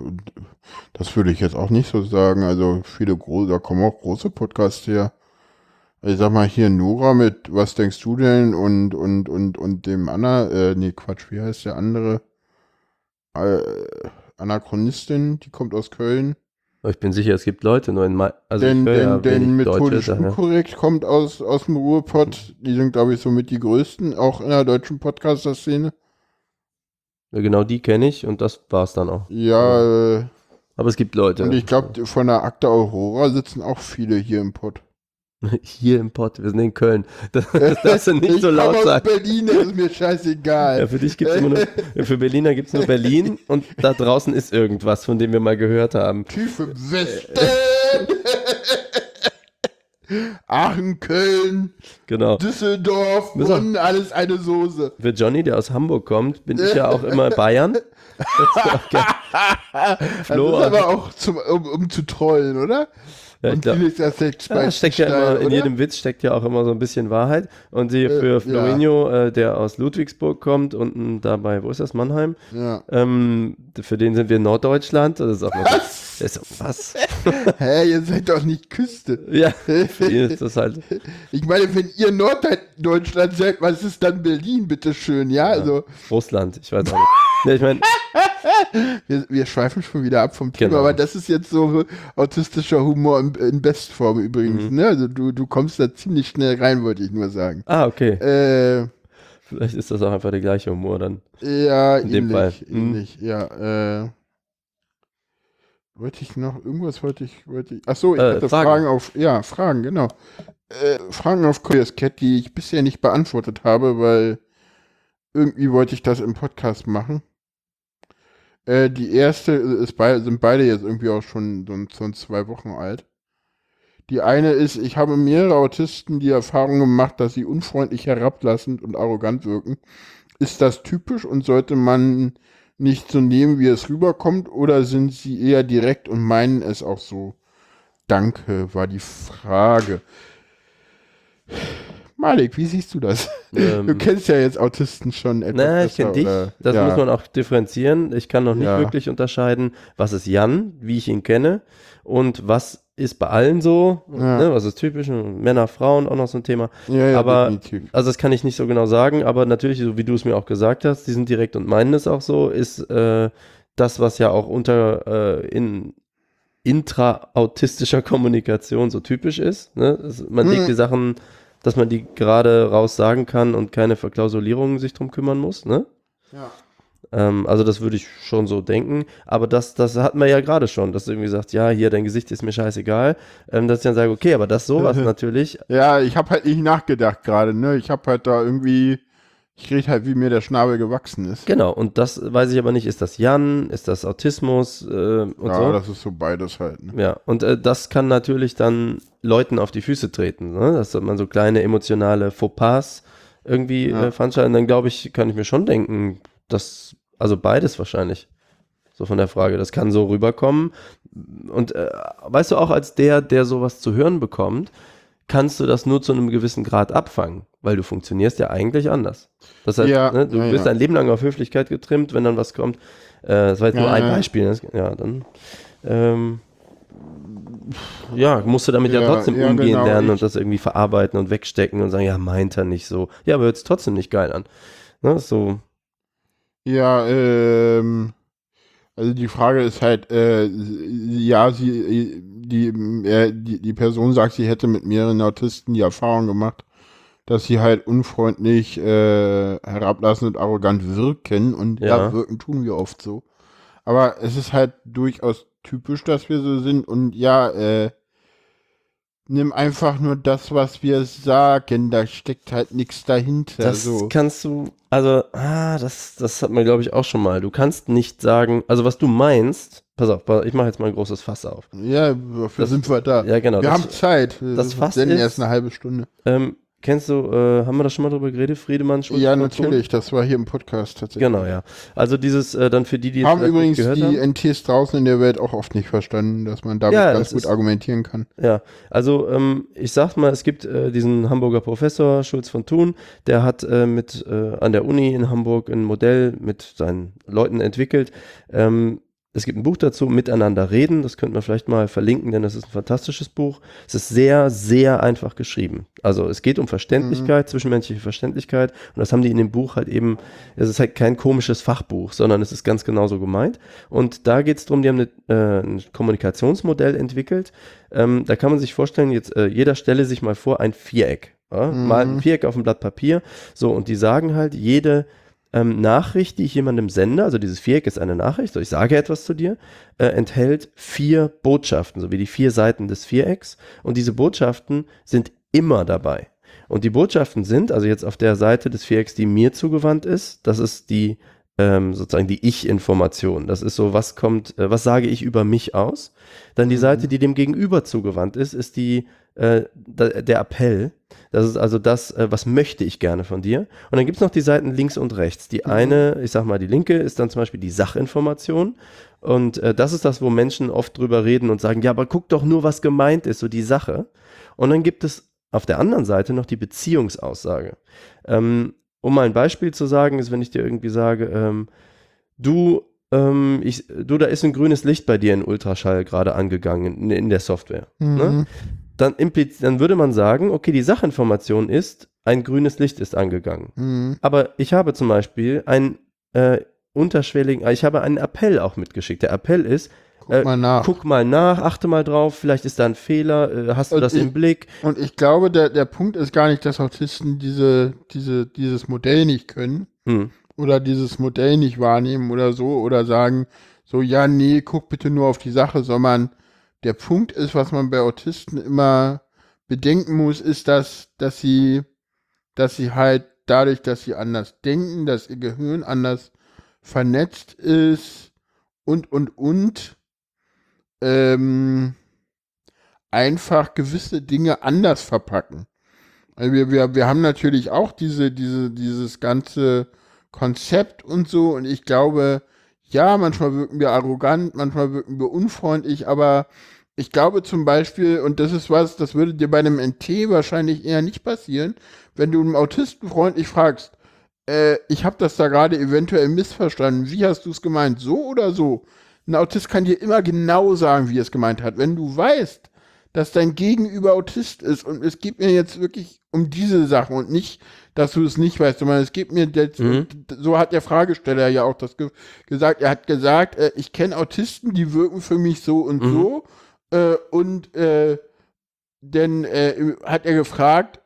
das würde ich jetzt auch nicht so sagen. Also viele große, da kommen auch große Podcasts her. Ich sag mal hier Nora mit Was denkst du denn und und und und dem Anna, äh, nee, Quatsch, wie heißt der andere? Äh, Anachronistin, die kommt aus Köln. Aber Ich bin sicher, es gibt Leute, nur in Ma also denn denn, ja denn methodisch unkorrekt kommt aus, aus dem Ruhrpott. Die sind, glaube ich, somit die größten, auch in der deutschen Podcaster-Szene. Ja, genau die kenne ich und das war's dann auch. Ja, äh, Aber es gibt Leute. und ich glaube, von der Akte Aurora sitzen auch viele hier im Pott. *laughs* Hier im Pott, wir sind in Köln. *laughs* Das, das darfst du nicht *laughs* ich so laut aus sagen. Berlin, das ist mir scheißegal. Ja, für dich gibt's immer nur, für Berliner gibt es nur Berlin und da draußen ist irgendwas, von dem wir mal gehört haben. Tief im Westen. Aachen, Köln, Genau. Düsseldorf, Müssen Bonn, alles eine Soße. Für Johnny, der aus Hamburg kommt, bin ich ja auch immer Bayern. *laughs* Das ist. Flo, das ist also- aber auch zum, um, um zu trollen, oder? Ja, Und Felix Aspekt Ja, steckt ja immer, in oder? jedem Witz steckt ja auch immer so ein bisschen Wahrheit. Und die Äh, für ja. Florinho, äh, der aus Ludwigsburg kommt, unten dabei, wo ist das, Mannheim? Ja. Ähm, für den sind wir Norddeutschland. Das ist auch mal so, So, was? *laughs* Hä, ihr seid doch nicht Küste. ja, *laughs* für ihn ist das halt. Ich meine, wenn ihr Norddeutschland seid, was ist dann Berlin, bitteschön, ja? Also, Russland, ich weiß auch nicht. Nee, ich meine, *laughs* wir, wir schweifen schon wieder ab vom Thema, Genau. aber das ist jetzt so autistischer Humor in, in Bestform übrigens, Mhm. ne? Also du, du kommst da ziemlich schnell rein, wollte ich nur sagen. ah, okay. Äh, Vielleicht ist das auch einfach der gleiche Humor dann. ja, In dem ähnlich, Fall. Mhm. ähnlich, ja, äh. Wollte ich noch, irgendwas wollte ich, wollte ich, ach so, ich Äh, hatte Fragen. Fragen. auf, ja, Fragen, genau. Äh, Fragen auf Curious Cat, die ich bisher nicht beantwortet habe, weil irgendwie wollte ich das im Podcast machen. Äh, die erste ist bei, sind beide jetzt irgendwie auch schon so, so zwei Wochen alt. Die eine ist, ich habe mehrere Autisten die Erfahrung gemacht, dass sie unfreundlich herablassend und arrogant wirken. Ist das typisch und sollte man nicht so nehmen, wie es rüberkommt, oder sind sie eher direkt und meinen es auch so? Danke, war die Frage. Malik, wie siehst du das? Du Ähm, kennst ja jetzt Autisten schon etwas na, ich kenne dich. Das ja. muss man auch differenzieren. Ich kann noch nicht Ja. wirklich unterscheiden, was ist Jan, wie ich ihn kenne, und was ist bei allen so, Ja. ne, was ist typisch, Männer, Frauen, auch noch so ein Thema. ja, ja, aber- definitiv. Also das kann ich nicht so genau sagen, aber natürlich, so wie du es mir auch gesagt hast, die sind direkt und meinen es auch so, ist äh, das, was ja auch unter äh, in intraautistischer Kommunikation so typisch ist. Ne? Das, man Mhm. legt die Sachen, dass man die gerade raus sagen kann und keine Verklausulierungen sich drum kümmern muss. Ne? Ja. Ähm, also das würde ich schon so denken. Aber das, das hatten wir ja gerade schon, dass du irgendwie sagst, ja, hier, dein Gesicht ist mir scheißegal. Ähm, dass ich dann sage, okay, aber das sowas *laughs* natürlich, Ja, ich habe halt nicht nachgedacht gerade, ne? Ich habe halt da irgendwie, ich rede halt, wie mir der Schnabel gewachsen ist. Genau, und das weiß ich aber nicht, ist das Jan, ist das Autismus äh, und ja, so. das ist so beides halt. Ne? ja, und äh, das kann natürlich dann Leuten auf die Füße treten, ne? dass man so kleine emotionale Fauxpas irgendwie Ja. äh, veranstalten. Dann glaube ich, kann ich mir schon denken, dass, also beides wahrscheinlich, so von der Frage, das kann so rüberkommen. Und äh, weißt du, auch als der, der sowas zu hören bekommt, kannst du das nur zu einem gewissen Grad abfangen, weil du funktionierst ja eigentlich anders. Das heißt, Ja, ne, du ja, bist ja. dein Leben lang auf Höflichkeit getrimmt, wenn dann was kommt. Äh, das war jetzt nur ein. Beispiel. ne? Ja, dann ähm, ja, musst du damit ja, trotzdem umgehen genau, lernen ich- und das irgendwie verarbeiten und wegstecken und sagen, ja, meint er nicht so. Ja, aber hört es trotzdem nicht geil an. Ne, so, Ja, ähm, also die Frage ist halt, äh, ja, sie, die, äh, die, die Person sagt, sie hätte mit mehreren Autisten die Erfahrung gemacht, dass sie halt unfreundlich, äh, herablassend und arrogant wirken und ja. Ja. wirken tun wir oft so. Aber es ist halt durchaus typisch, dass wir so sind und ja, äh, nimm einfach nur das, was wir sagen, da steckt halt nichts dahinter. Das so. kannst du, also, ah, das, das hat man, glaube ich, auch schon mal. Du kannst nicht sagen, also was du meinst, pass auf, ich mache jetzt mal ein großes Fass auf. Ja, dafür Das- sind wir da. Ja, genau. Wir das, haben Zeit. das Fass senden ist- erst eine halbe Stunde. ähm, kennst du, äh, haben wir da schon mal drüber geredet, Friedemann? Schulz, ja, natürlich. Das war hier im Podcast tatsächlich. Genau, ja. Also dieses, äh, dann für die, die Haben übrigens die haben. NTs draußen in der Welt auch oft nicht verstanden, dass man damit Ja, ganz gut ist- argumentieren kann. Ja, also ähm, ich sag mal, es gibt äh, diesen Hamburger Professor Schulz von Thun, der hat äh, mit äh, an der Uni in Hamburg ein Modell mit seinen Leuten entwickelt. Ähm, es gibt ein Buch dazu, Miteinander reden, das könnte man vielleicht mal verlinken, denn das ist ein fantastisches Buch. Es ist sehr, sehr einfach geschrieben. Also es geht um Verständlichkeit, zwischenmenschliche Verständlichkeit und das haben die in dem Buch halt eben, es ist halt kein komisches Fachbuch, sondern es ist ganz genauso gemeint. Und da geht es darum, die haben eine, äh, ein Kommunikationsmodell entwickelt, ähm, da kann man sich vorstellen, jetzt äh, jeder stelle sich mal vor ein Viereck. Ja? Mhm. Mal ein Viereck auf ein Blatt Papier. So, und die sagen halt, jede ähm, Nachricht, die ich jemandem sende, also dieses Viereck ist eine Nachricht, so ich sage etwas zu dir, äh, enthält vier Botschaften, so wie die vier Seiten des Vierecks. Und diese Botschaften sind immer dabei. Und die Botschaften sind, also jetzt auf der Seite des Vierecks, die mir zugewandt ist, das ist die ähm, sozusagen die Ich-Information. Das ist so, was kommt, äh, was sage ich über mich aus? Dann die Mhm. Seite, die dem Gegenüber zugewandt ist, ist die äh, der Appell. Das ist also das, äh, was möchte ich gerne von dir. Und dann gibt es noch die Seiten links und rechts. Die eine, ich sag mal, die linke ist dann zum Beispiel die Sachinformation. Und äh, das ist das, wo Menschen oft drüber reden und sagen, ja, aber guck doch nur, was gemeint ist, so die Sache. Und dann gibt es auf der anderen Seite noch die Beziehungsaussage. Ähm, um mal ein Beispiel zu sagen, ist, wenn ich dir irgendwie sage, ähm, du ähm, ich, du, da ist ein grünes Licht bei dir in Ultraschall gerade angegangen in, in der Software. Ne? Dann, dann würde man sagen, okay, die Sachinformation ist, ein grünes Licht ist angegangen. Mhm. Aber ich habe zum Beispiel einen äh, unterschwelligen, ich habe einen Appell auch mitgeschickt. Der Appell ist, Guck Äh, mal nach. guck mal nach, achte mal drauf, vielleicht ist da ein Fehler, äh, hast du Und das ich- im Blick? Und ich glaube, der, der Punkt ist gar nicht, dass Autisten diese, diese, dieses Modell nicht können Hm. oder dieses Modell nicht wahrnehmen oder so oder sagen, so, ja, nee, guck bitte nur auf die Sache, sondern der Punkt ist, was man bei Autisten immer bedenken muss, ist, dass, dass sie, dass sie halt dadurch, dass sie anders denken, dass ihr Gehirn anders vernetzt ist und, und, und, ähm, einfach gewisse Dinge anders verpacken. Also wir, wir, wir haben natürlich auch diese, diese, dieses ganze Konzept und so und ich glaube, ja, manchmal wirken wir arrogant, manchmal wirken wir unfreundlich, aber ich glaube zum Beispiel, und das ist was, das würde dir bei einem NT wahrscheinlich eher nicht passieren, wenn du einen Autisten freundlich fragst, äh, ich habe das da gerade eventuell missverstanden, wie hast du es gemeint, so oder so? Ein Autist kann dir immer genau sagen, wie er es gemeint hat. Wenn du weißt, dass dein Gegenüber Autist ist und es geht mir jetzt wirklich um diese Sachen und nicht, dass du es nicht weißt, sondern es geht mir jetzt, Mhm. so hat der Fragesteller ja auch das ge gesagt, er hat gesagt, äh, ich kenne Autisten, die wirken für mich so und Mhm. so äh, und äh, denn äh, hat er gefragt,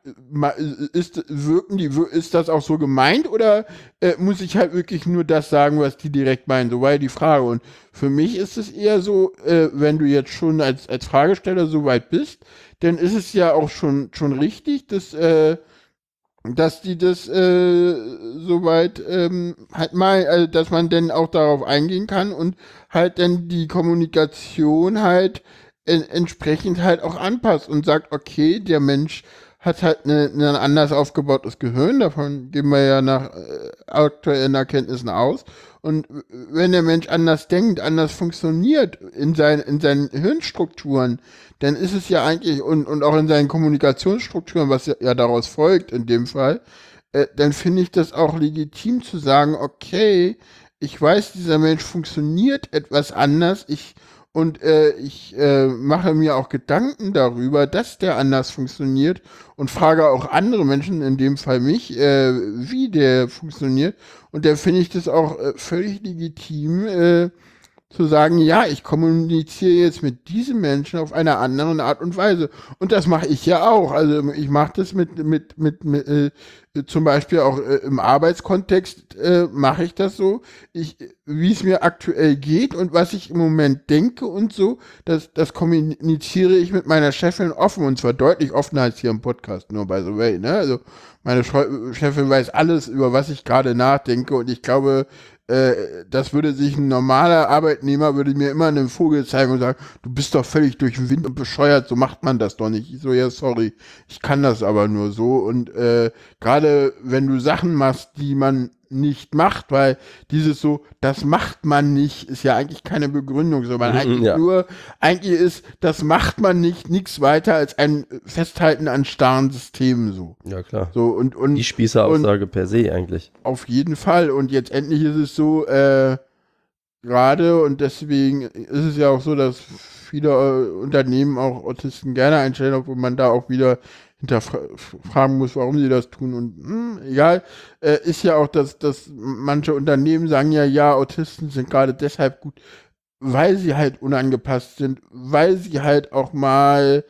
ist, wirken die, ist das auch so gemeint oder äh, muss ich halt wirklich nur das sagen, was die direkt meinen? So war ja die Frage. Und für mich ist es eher so, äh, wenn du jetzt schon als, als Fragesteller so weit bist, dann ist es ja auch schon, schon richtig, dass, äh, dass die das äh, soweit ähm, halt mal, also dass man dann auch darauf eingehen kann und halt dann die Kommunikation halt entsprechend halt auch anpasst und sagt, okay, der Mensch hat halt ne- ein anders aufgebautes Gehirn, davon gehen wir ja nach äh, aktuellen Erkenntnissen aus. Und wenn der Mensch anders denkt, anders funktioniert in, sein, in seinen Hirnstrukturen, dann ist es ja eigentlich, und, und auch in seinen Kommunikationsstrukturen, was ja, ja daraus folgt in dem Fall, äh, dann finde ich das auch legitim zu sagen, okay, ich weiß, dieser Mensch funktioniert etwas anders, ich und äh, ich äh, mache mir auch Gedanken darüber, dass der anders funktioniert und frage auch andere Menschen, in dem Fall mich, äh, wie der funktioniert. Und da finde ich das auch äh, völlig legitim, äh, zu sagen, ja, ich kommuniziere jetzt mit diesem Menschen auf einer anderen Art und Weise. Und das mache ich ja auch. Also ich mache das mit, mit, mit, mit äh, zum Beispiel auch äh, im Arbeitskontext äh, mache ich das so. Ich, wie es mir aktuell geht und was ich im Moment denke und so, das, das kommuniziere ich mit meiner Chefin offen und zwar deutlich offener als hier im Podcast, nur by the way. Ne? Also meine Chefin weiß alles, über was ich gerade nachdenke und ich glaube, äh, das würde sich ein normaler Arbeitnehmer würde mir immer einen Vogel zeigen und sagen, du bist doch völlig durch den Wind und bescheuert, so macht man das doch nicht. Ich so, ja, sorry, ich kann das aber nur so. Und äh, gerade wenn du Sachen machst, die man nicht macht, weil dieses so, das macht man nicht, ist ja eigentlich keine Begründung, sondern Mhm, eigentlich ja. nur, eigentlich ist, das macht man nicht, nichts weiter als ein Festhalten an starren Systemen so. Ja, klar. So und, und Die Spießeraussage per se eigentlich. auf jeden Fall. Und jetzt endlich ist es so, äh, gerade und deswegen ist es ja auch so, dass viele äh, Unternehmen auch Autisten gerne einstellen, obwohl man da auch wieder hinterfragen muss, warum sie das tun. Und hm, egal, äh, ist ja auch, dass, dass manche Unternehmen sagen ja, ja, Autisten sind gerade deshalb gut, weil sie halt unangepasst sind, weil sie halt auch mal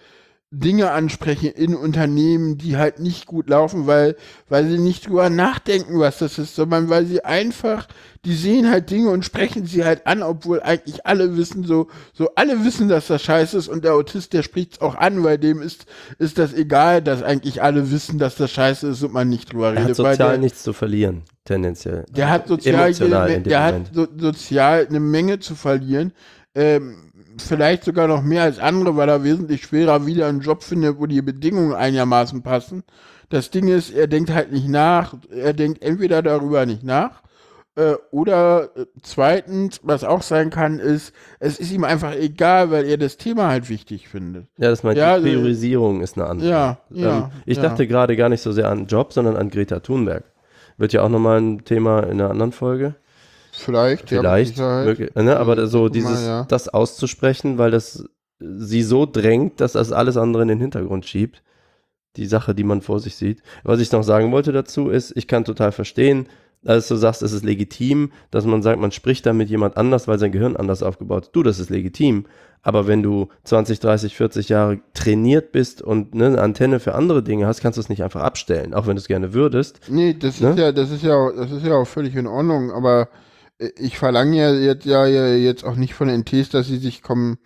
Dinge ansprechen in Unternehmen, die halt nicht gut laufen, weil, weil sie nicht drüber nachdenken, was das ist, sondern weil sie einfach, die sehen halt Dinge und sprechen sie halt an, obwohl eigentlich alle wissen, so, so alle wissen, dass das scheiße ist und der Autist, der spricht es auch an, weil dem ist, ist das egal, dass eigentlich alle wissen, dass das scheiße ist und man nicht drüber Er hat redet. weil sozial der, nichts zu verlieren, tendenziell. der hat sozial, jede, der hat so, sozial eine Menge zu verlieren. Ähm, vielleicht sogar noch mehr als andere, weil er wesentlich schwerer wieder einen Job findet, wo die Bedingungen einigermaßen passen. Das Ding ist, er denkt halt nicht nach. Er denkt entweder darüber nicht nach äh, oder äh, zweitens, was auch sein kann, ist, es ist ihm einfach egal, weil er das Thema halt wichtig findet. Ja, das meint Ja, die also- Priorisierung ist eine andere. Ja, ähm, ja, ich ja. dachte gerade gar nicht so sehr an Job, sondern an Greta Thunberg. Wird ja auch nochmal ein Thema in einer anderen Folge. Vielleicht, ja, Vielleicht, Sicherheit. möglich, ne, aber so Mal, dieses, ja. das auszusprechen, weil das sie so drängt, dass das alles andere in den Hintergrund schiebt. Die Sache, die man vor sich sieht. Was ich noch sagen wollte dazu ist, ich kann total verstehen, als du sagst, es ist legitim, dass man sagt, man spricht da mit jemand anders, weil sein Gehirn anders aufgebaut ist. Du, das ist legitim. Aber wenn du 20, 30, 40 Jahre trainiert bist und ne, eine Antenne für andere Dinge hast, kannst du es nicht einfach abstellen, auch wenn du es gerne würdest. Nee, das Ne? ist ja, das ist ja, das ist ja auch völlig in Ordnung, aber ich verlange ja jetzt ja jetzt auch nicht von NTs, dass sie sich kom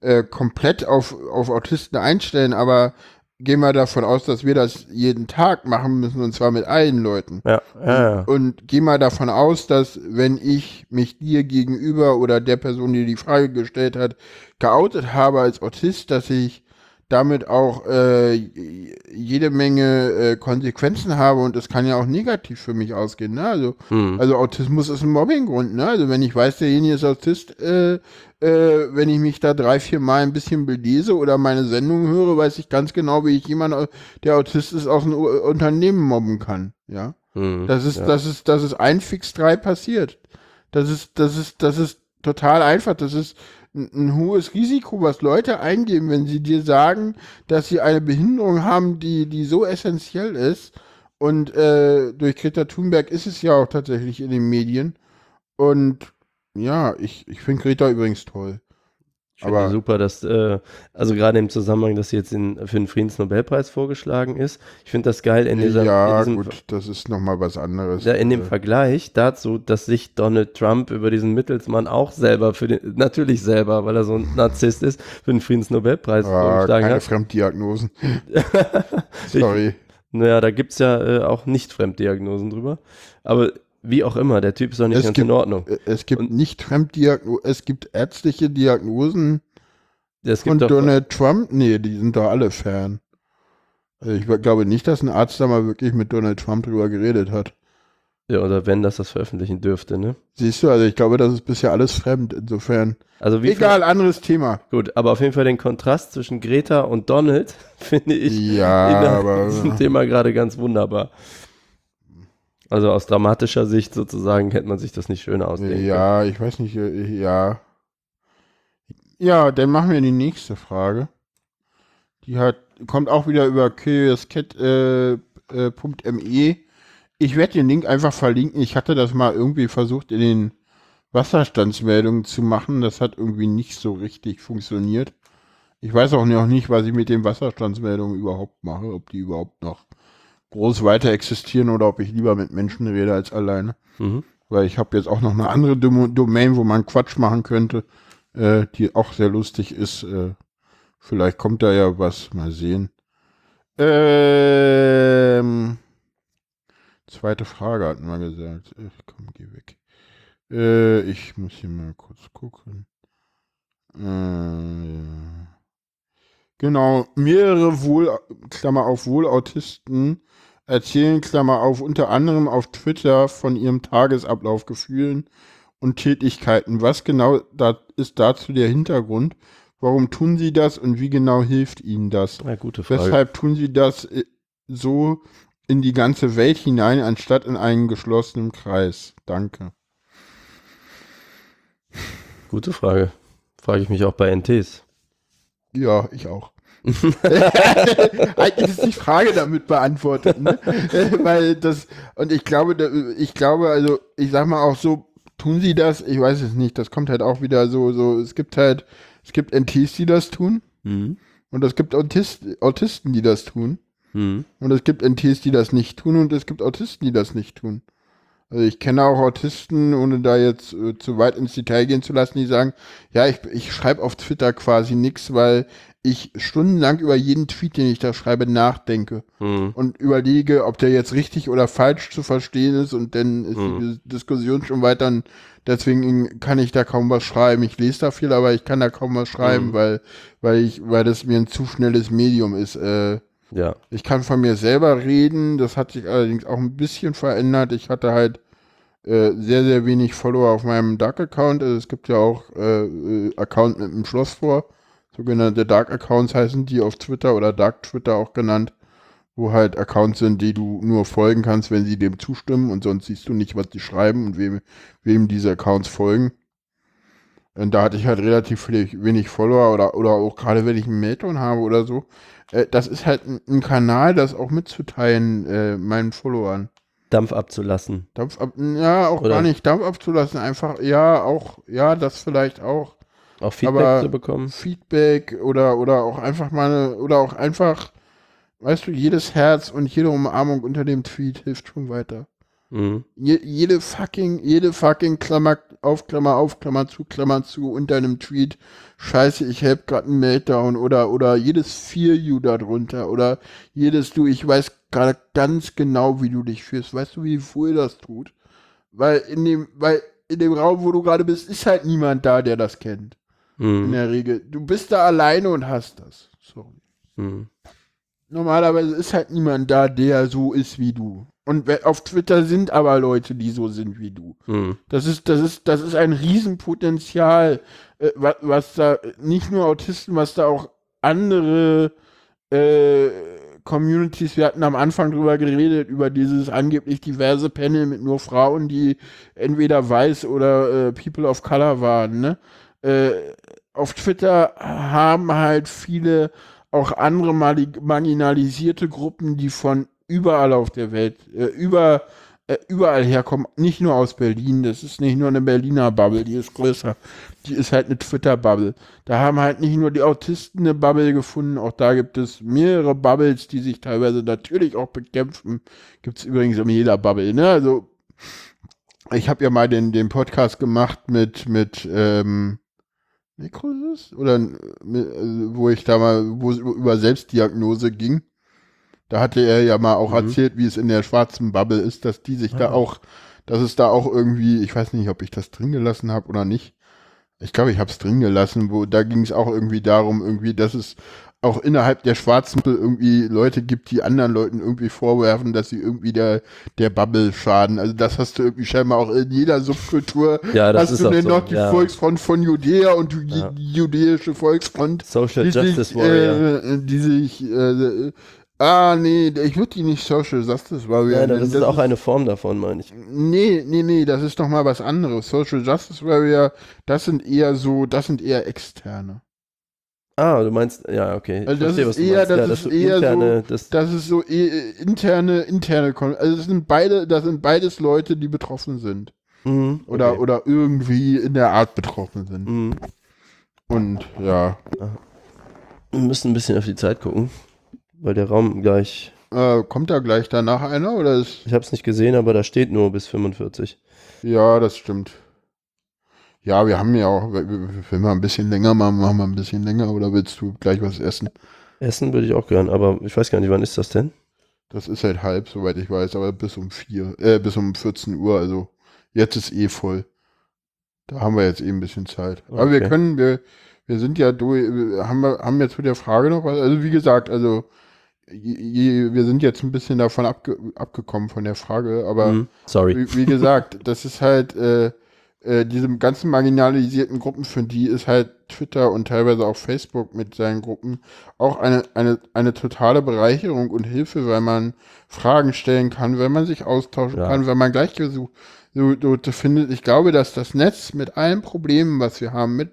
äh, komplett auf, auf Autisten einstellen, aber gehen wir davon aus, dass wir das jeden Tag machen müssen und zwar mit allen Leuten. Ja, ja, ja. Und geh mal davon aus, dass wenn ich mich dir gegenüber oder der Person, die die Frage gestellt hat, geoutet habe als Autist, dass ich damit auch äh, jede Menge äh, Konsequenzen habe und das kann ja auch negativ für mich ausgehen. Ne? Also, Hm. also Autismus ist ein Mobbinggrund. Ne? Also wenn ich weiß, derjenige ist Autist, äh, äh, wenn ich mich da drei, vier Mal ein bisschen belese oder meine Sendung höre, weiß ich ganz genau, wie ich jemanden, der Autist ist, aus einem Unternehmen mobben kann. Ja. Hm. Das ist, ja. das ist, das ist ein Fix drei passiert. Das ist, das ist, das ist total einfach. Das ist ein, hohes Risiko, was Leute eingehen, wenn sie dir sagen, dass sie eine Behinderung haben, die, die so essentiell ist. Und äh, durch Greta Thunberg ist es ja auch tatsächlich in den Medien. Und ja, ich, ich finde Greta übrigens toll. Ich finde Aber- super, dass, äh, also gerade im Zusammenhang, dass sie jetzt in, für den Friedensnobelpreis vorgeschlagen ist. Ich finde das geil in, dieser, ja, in diesem, gut, das ist nochmal was anderes. ja, in dem Äh, Vergleich dazu, dass sich Donald Trump über diesen Mittelsmann auch selber für den, natürlich selber, weil er so ein Narzisst ist, für den Friedensnobelpreis ah, vorgeschlagen keine hat. Fremddiagnosen. *laughs* Sorry. Naja, da gibt es ja äh, auch nicht Fremddiagnosen drüber. Aber wie auch immer, der Typ ist doch nicht Es ganz gibt- in Ordnung. Äh, Es gibt Und- nicht Fremddiagnosen, es gibt ärztliche Diagnosen Es von gibt doch, Donald Trump. Nee, die sind doch alle fern. Also ich glaube nicht, dass ein Arzt da mal wirklich mit Donald Trump drüber geredet hat. ja, oder wenn das das veröffentlichen dürfte, ne? Siehst du, also ich glaube, das ist bisher alles fremd. Insofern. Also Egal, anderes Thema. Viel, gut, aber auf jeden Fall den Kontrast zwischen Greta und Donald *laughs* finde ich Ja, aber *laughs* diesem Thema gerade ganz wunderbar. Also aus dramatischer Sicht sozusagen hätte man sich das nicht schöner ausdenken ja, ich weiß nicht, äh, ja. Ja, dann machen wir die nächste Frage. Die hat, kommt auch wieder über curioscat.me. Äh, äh, ich werde den Link einfach verlinken. Ich hatte das mal irgendwie versucht in den Wasserstandsmeldungen zu machen. Das hat irgendwie nicht so richtig funktioniert. Ich weiß auch noch nicht, was ich mit den Wasserstandsmeldungen überhaupt mache, ob die überhaupt noch groß weiter existieren oder ob ich lieber mit Menschen rede als alleine. Mhm. Weil ich habe jetzt auch noch eine andere Dom Domain, wo man Quatsch machen könnte, äh, die auch sehr lustig ist. Äh, vielleicht kommt da ja was, mal sehen. Ähm, zweite Frage hatten wir gesagt. Äh, komm, geh weg. Äh, ich muss hier mal kurz gucken. Äh. Genau, mehrere Wohl, Klammer auf Wohlautisten erzählen, Klammer auf, unter anderem auf Twitter von ihrem Tagesablauf, Gefühlen und Tätigkeiten. Was genau da ist dazu der Hintergrund? Warum tun sie das und wie genau hilft ihnen das? Ja, gute Frage. Weshalb tun sie das äh, so in die ganze Welt hinein, anstatt in einen geschlossenen Kreis? Danke. Gute Frage. Frage ich mich auch bei NTs. Ja, ich auch. *laughs* Eigentlich ist die Frage damit beantwortet, ne? *laughs* Weil das, und ich glaube, ich glaube, also, ich sag mal auch so, tun sie das? Ich weiß es nicht. Das kommt halt auch wieder so, so, es gibt halt, es gibt NTs, die das tun. Mhm. Und es gibt Autist, Autisten, die das tun. Mhm. Und es gibt NTs, die das nicht tun. Und es gibt Autisten, die das nicht tun. Also ich kenne auch Autisten, ohne da jetzt äh, zu weit ins Detail gehen zu lassen, die sagen, ja, ich, ich schreibe auf Twitter quasi nichts, weil ich stundenlang über jeden Tweet, den ich da schreibe, nachdenke Mhm. und überlege, ob der jetzt richtig oder falsch zu verstehen ist und dann ist Mhm. die Dis- Diskussion schon weiter. Und deswegen kann ich da kaum was schreiben. Ich lese da viel, aber ich kann da kaum was schreiben, Mhm. weil, weil ich, weil das mir ein zu schnelles Medium ist. Äh, Ja. ich kann von mir selber reden, das hat sich allerdings auch ein bisschen verändert. Ich hatte halt äh, sehr, sehr wenig Follower auf meinem Dark-Account. Also es gibt ja auch äh, äh, Account mit einem Schloss vor. Sogenannte Dark-Accounts heißen die auf Twitter oder Dark-Twitter auch genannt, wo halt Accounts sind, die du nur folgen kannst, wenn sie dem zustimmen und sonst siehst du nicht, was die schreiben und wem, wem diese Accounts folgen. Und da hatte ich halt relativ wenig Follower oder, oder auch gerade wenn ich einen Meltdown habe oder so. Äh, das ist halt ein, ein, Kanal, das auch mitzuteilen, äh, meinen Followern. Dampf abzulassen. Dampf ab, ja, auch oder? gar nicht Dampf abzulassen, einfach, ja, auch, ja, das vielleicht auch. Auch Feedback Aber zu bekommen. Feedback oder, oder auch einfach mal, oder auch einfach, weißt du, jedes Herz und jede Umarmung unter dem Tweet hilft schon weiter. Mhm. Je, jede fucking, jede fucking Klammer auf, Klammer auf, Klammer zu, Klammer zu unter einem Tweet. Scheiße, ich hab grad einen Meltdown oder, oder jedes Fear You darunter oder jedes Du, ich weiß gerade ganz genau, wie du dich fühlst. Weißt du, wie wohl das tut? Weil in dem, weil in dem Raum, wo du gerade bist, ist halt niemand da, der das kennt. Mhm. In der Regel. Du bist da alleine und hast das. Sorry. Mhm. Normalerweise ist halt niemand da, der so ist wie du. Und auf Twitter sind aber Leute, die so sind wie du. Hm. Das ist, das ist, das ist ein Riesenpotenzial, äh, was, was, da nicht nur Autisten, was da auch andere äh, Communities, wir hatten am Anfang drüber geredet, über dieses angeblich diverse Panel mit nur Frauen, die entweder weiß oder äh, People of Color waren. Ne? Äh, auf Twitter haben halt viele auch andere marginalisierte Gruppen, die von überall auf der Welt, äh, über, äh, überall herkommen, nicht nur aus Berlin. Das ist nicht nur eine Berliner Bubble, die ist größer. Die ist halt eine Twitter-Bubble. Da haben halt nicht nur die Autisten eine Bubble gefunden, auch da gibt es mehrere Bubbles, die sich teilweise natürlich auch bekämpfen. Gibt es übrigens in jeder Bubble, ne? Also, ich habe ja mal den, den Podcast gemacht mit, mit, ähm, Nekrosis? Oder mit, also, wo ich da mal, wo es über Selbstdiagnose ging. Da hatte er ja mal auch mhm. erzählt, wie es in der schwarzen Bubble ist, dass die sich ah. da auch, dass es da auch irgendwie, ich weiß nicht, ob ich das drin gelassen habe oder nicht. Ich glaube, ich habe es drin gelassen, wo da ging es auch irgendwie darum, irgendwie, dass es auch innerhalb der schwarzen Bubble irgendwie Leute gibt, die anderen Leuten irgendwie vorwerfen, dass sie irgendwie der, der Bubble schaden. Also das hast du irgendwie scheinbar auch in jeder Subkultur. *laughs* Ja, das hast ist du denn so. noch die ja. Volksfront von Judäa und die ja. judäische Volksfront. Social die Justice sich, Warrior. Äh, die sich äh, Ah, nee, ich würde die nicht Social Justice Warrior nennen. das ist auch eine Form davon, meine ich. Nee, nee, nee, das ist noch mal was anderes. Social Justice Warrior, das sind eher so, das sind eher externe. Ah, du meinst, ja, okay. Ich also das verstehe, ist eher, das, ja, das ist eher interne, so, das, das ist so e interne, interne, also das sind beide, das sind beides Leute, die betroffen sind. Mhm, okay. oder, oder irgendwie in der Art betroffen sind. Mhm. Und, ja. Wir müssen ein bisschen auf die Zeit gucken. Weil der Raum gleich. Äh, kommt da gleich danach einer oder ist. Ich habe es nicht gesehen, aber da steht nur bis 45. Ja, das stimmt. Ja, wir haben ja auch, wenn wir ein bisschen länger machen, machen wir ein bisschen länger oder willst du gleich was essen? Essen würde ich auch gern, aber ich weiß gar nicht, wann ist das denn? Das ist halt halb, soweit ich weiß, aber bis um vier, äh, bis um 14 Uhr, also jetzt ist eh voll. Da haben wir jetzt eh ein bisschen Zeit. Okay. Aber wir können, wir, wir sind ja durch, haben wir, haben jetzt zu der Frage noch was, also wie gesagt, also wir sind jetzt ein bisschen davon abge abgekommen von der Frage, aber mm, sorry. Wie, wie, gesagt, *laughs* das ist halt äh, äh, diese ganzen marginalisierten Gruppen, für die ist halt Twitter und teilweise auch Facebook mit seinen Gruppen auch eine, eine, eine totale Bereicherung und Hilfe, weil man Fragen stellen kann, wenn man sich austauschen ja. kann, wenn man Gleichgesuch so, so findet. Ich glaube, dass das Netz mit allen Problemen, was wir haben, mit,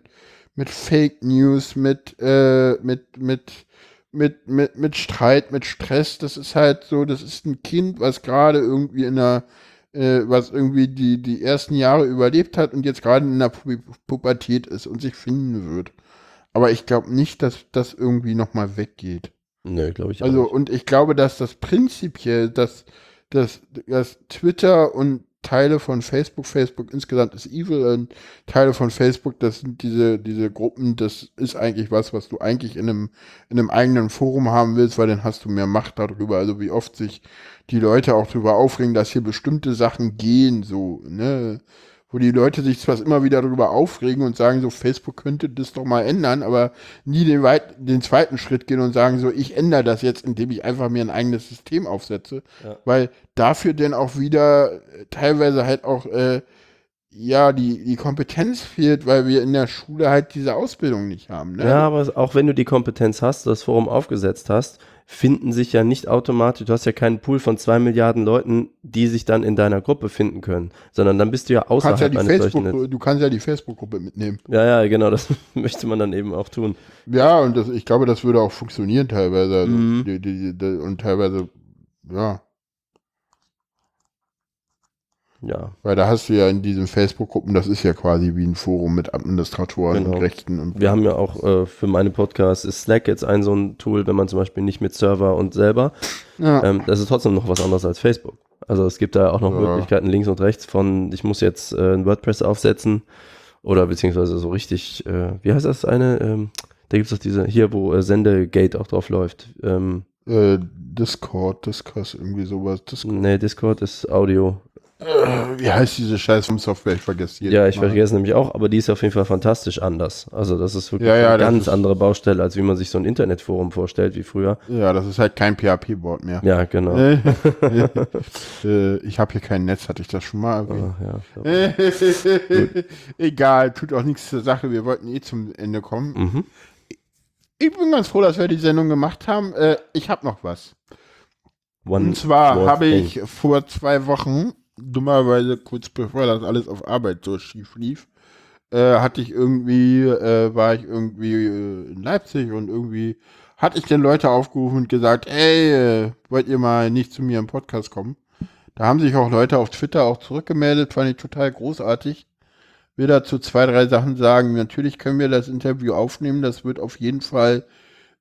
mit Fake News, mit, äh, mit, mit mit, mit, mit Streit, mit Stress. Das ist halt so, das ist ein Kind, was gerade irgendwie in der, äh, was irgendwie die, die ersten Jahre überlebt hat und jetzt gerade in der Pu Pubertät ist und sich finden wird. Aber ich glaube nicht, dass das irgendwie nochmal weggeht. Nee, glaube ich auch. Also, nicht. und ich glaube, dass das prinzipiell, dass, dass, dass Twitter und Teile von Facebook, Facebook insgesamt ist evil Teile von Facebook, das sind diese, diese Gruppen, das ist eigentlich was, was du eigentlich in einem, in einem eigenen Forum haben willst, weil dann hast du mehr Macht darüber. Also wie oft sich die Leute auch darüber aufregen, dass hier bestimmte Sachen gehen, so, ne? Wo die Leute sich zwar immer wieder darüber aufregen und sagen, so Facebook könnte das doch mal ändern, aber nie den, weit, den zweiten Schritt gehen und sagen, so ich ändere das jetzt, indem ich einfach mir ein eigenes System aufsetze, ja. weil dafür dann auch wieder teilweise halt auch äh, ja, die, die Kompetenz fehlt, weil wir in der Schule halt diese Ausbildung nicht haben. Ne? Ja, aber auch wenn du die Kompetenz hast, das Forum aufgesetzt hast, finden sich ja nicht automatisch, du hast ja keinen Pool von zwei Milliarden Leuten, die sich dann in deiner Gruppe finden können, sondern dann bist du ja du, kannst ja außerhalb die eines solchen Facebook, Netzes. du kannst ja die Facebook-Gruppe mitnehmen. Ja, ja, genau, das *laughs* möchte man dann eben auch tun. Ja, und das, ich glaube, das würde auch funktionieren teilweise. Also Mhm. die, die, die, und teilweise, ja, Ja, weil da hast du ja in diesen Facebook-Gruppen, das ist ja quasi wie ein Forum mit Administratoren Genau. und Rechten und wir haben ja auch äh, für meine Podcasts ist Slack jetzt ein so ein Tool, wenn man zum Beispiel nicht mit Server und selber, ja. ähm, das ist trotzdem noch was anderes als Facebook. Also es gibt da auch noch Ja. Möglichkeiten links und rechts von, ich muss jetzt äh, ein WordPress aufsetzen oder beziehungsweise so richtig, äh, wie heißt das eine? Ähm, da gibt es doch diese, hier wo äh, Sendegate auch drauf läuft. Ähm, äh, Discord, Discuss, irgendwie sowas. Discord. nee, Discord ist Audio. Wie heißt diese scheiß Software? Ich vergesse Ja, ich Mal. vergesse nämlich auch, aber die ist auf jeden Fall fantastisch anders. Also das ist wirklich Ja, ja, eine ganz andere Baustelle, als wie man sich so ein Internetforum vorstellt wie früher. Ja, das ist halt kein PHP-Board mehr. Ja, genau. *laughs* *laughs* Äh, ich habe hier kein Netz, hatte ich das schon mal. Ah, ja. *laughs* Egal, tut auch nichts zur Sache. Wir wollten eh zum Ende kommen. mhm. Ich bin ganz froh, dass wir die Sendung gemacht haben. Äh, ich habe noch was. One Und zwar habe ich vor zwei Wochen, dummerweise kurz bevor das alles auf Arbeit so schief lief, äh, hatte ich irgendwie, äh, war ich irgendwie äh, in Leipzig und irgendwie hatte ich den Leute aufgerufen und gesagt, ey, äh, wollt ihr mal nicht zu mir im Podcast kommen? Da haben sich auch Leute auf Twitter auch zurückgemeldet, fand ich total großartig. Will dazu zwei, drei Sachen sagen. Natürlich können wir das Interview aufnehmen, das wird auf jeden Fall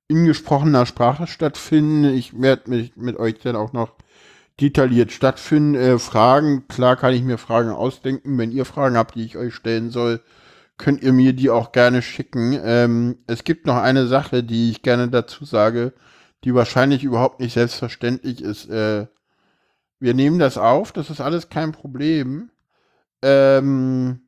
in gesprochener Sprache stattfinden. Ich werde mich mit euch dann auch noch detailliert stattfinden. Äh, Fragen, klar kann ich mir Fragen ausdenken. Wenn ihr Fragen habt, die ich euch stellen soll, könnt ihr mir die auch gerne schicken. Ähm, es gibt noch eine Sache, die ich gerne dazu sage, die wahrscheinlich überhaupt nicht selbstverständlich ist. Äh, wir nehmen das auf, das ist alles kein Problem. Ähm,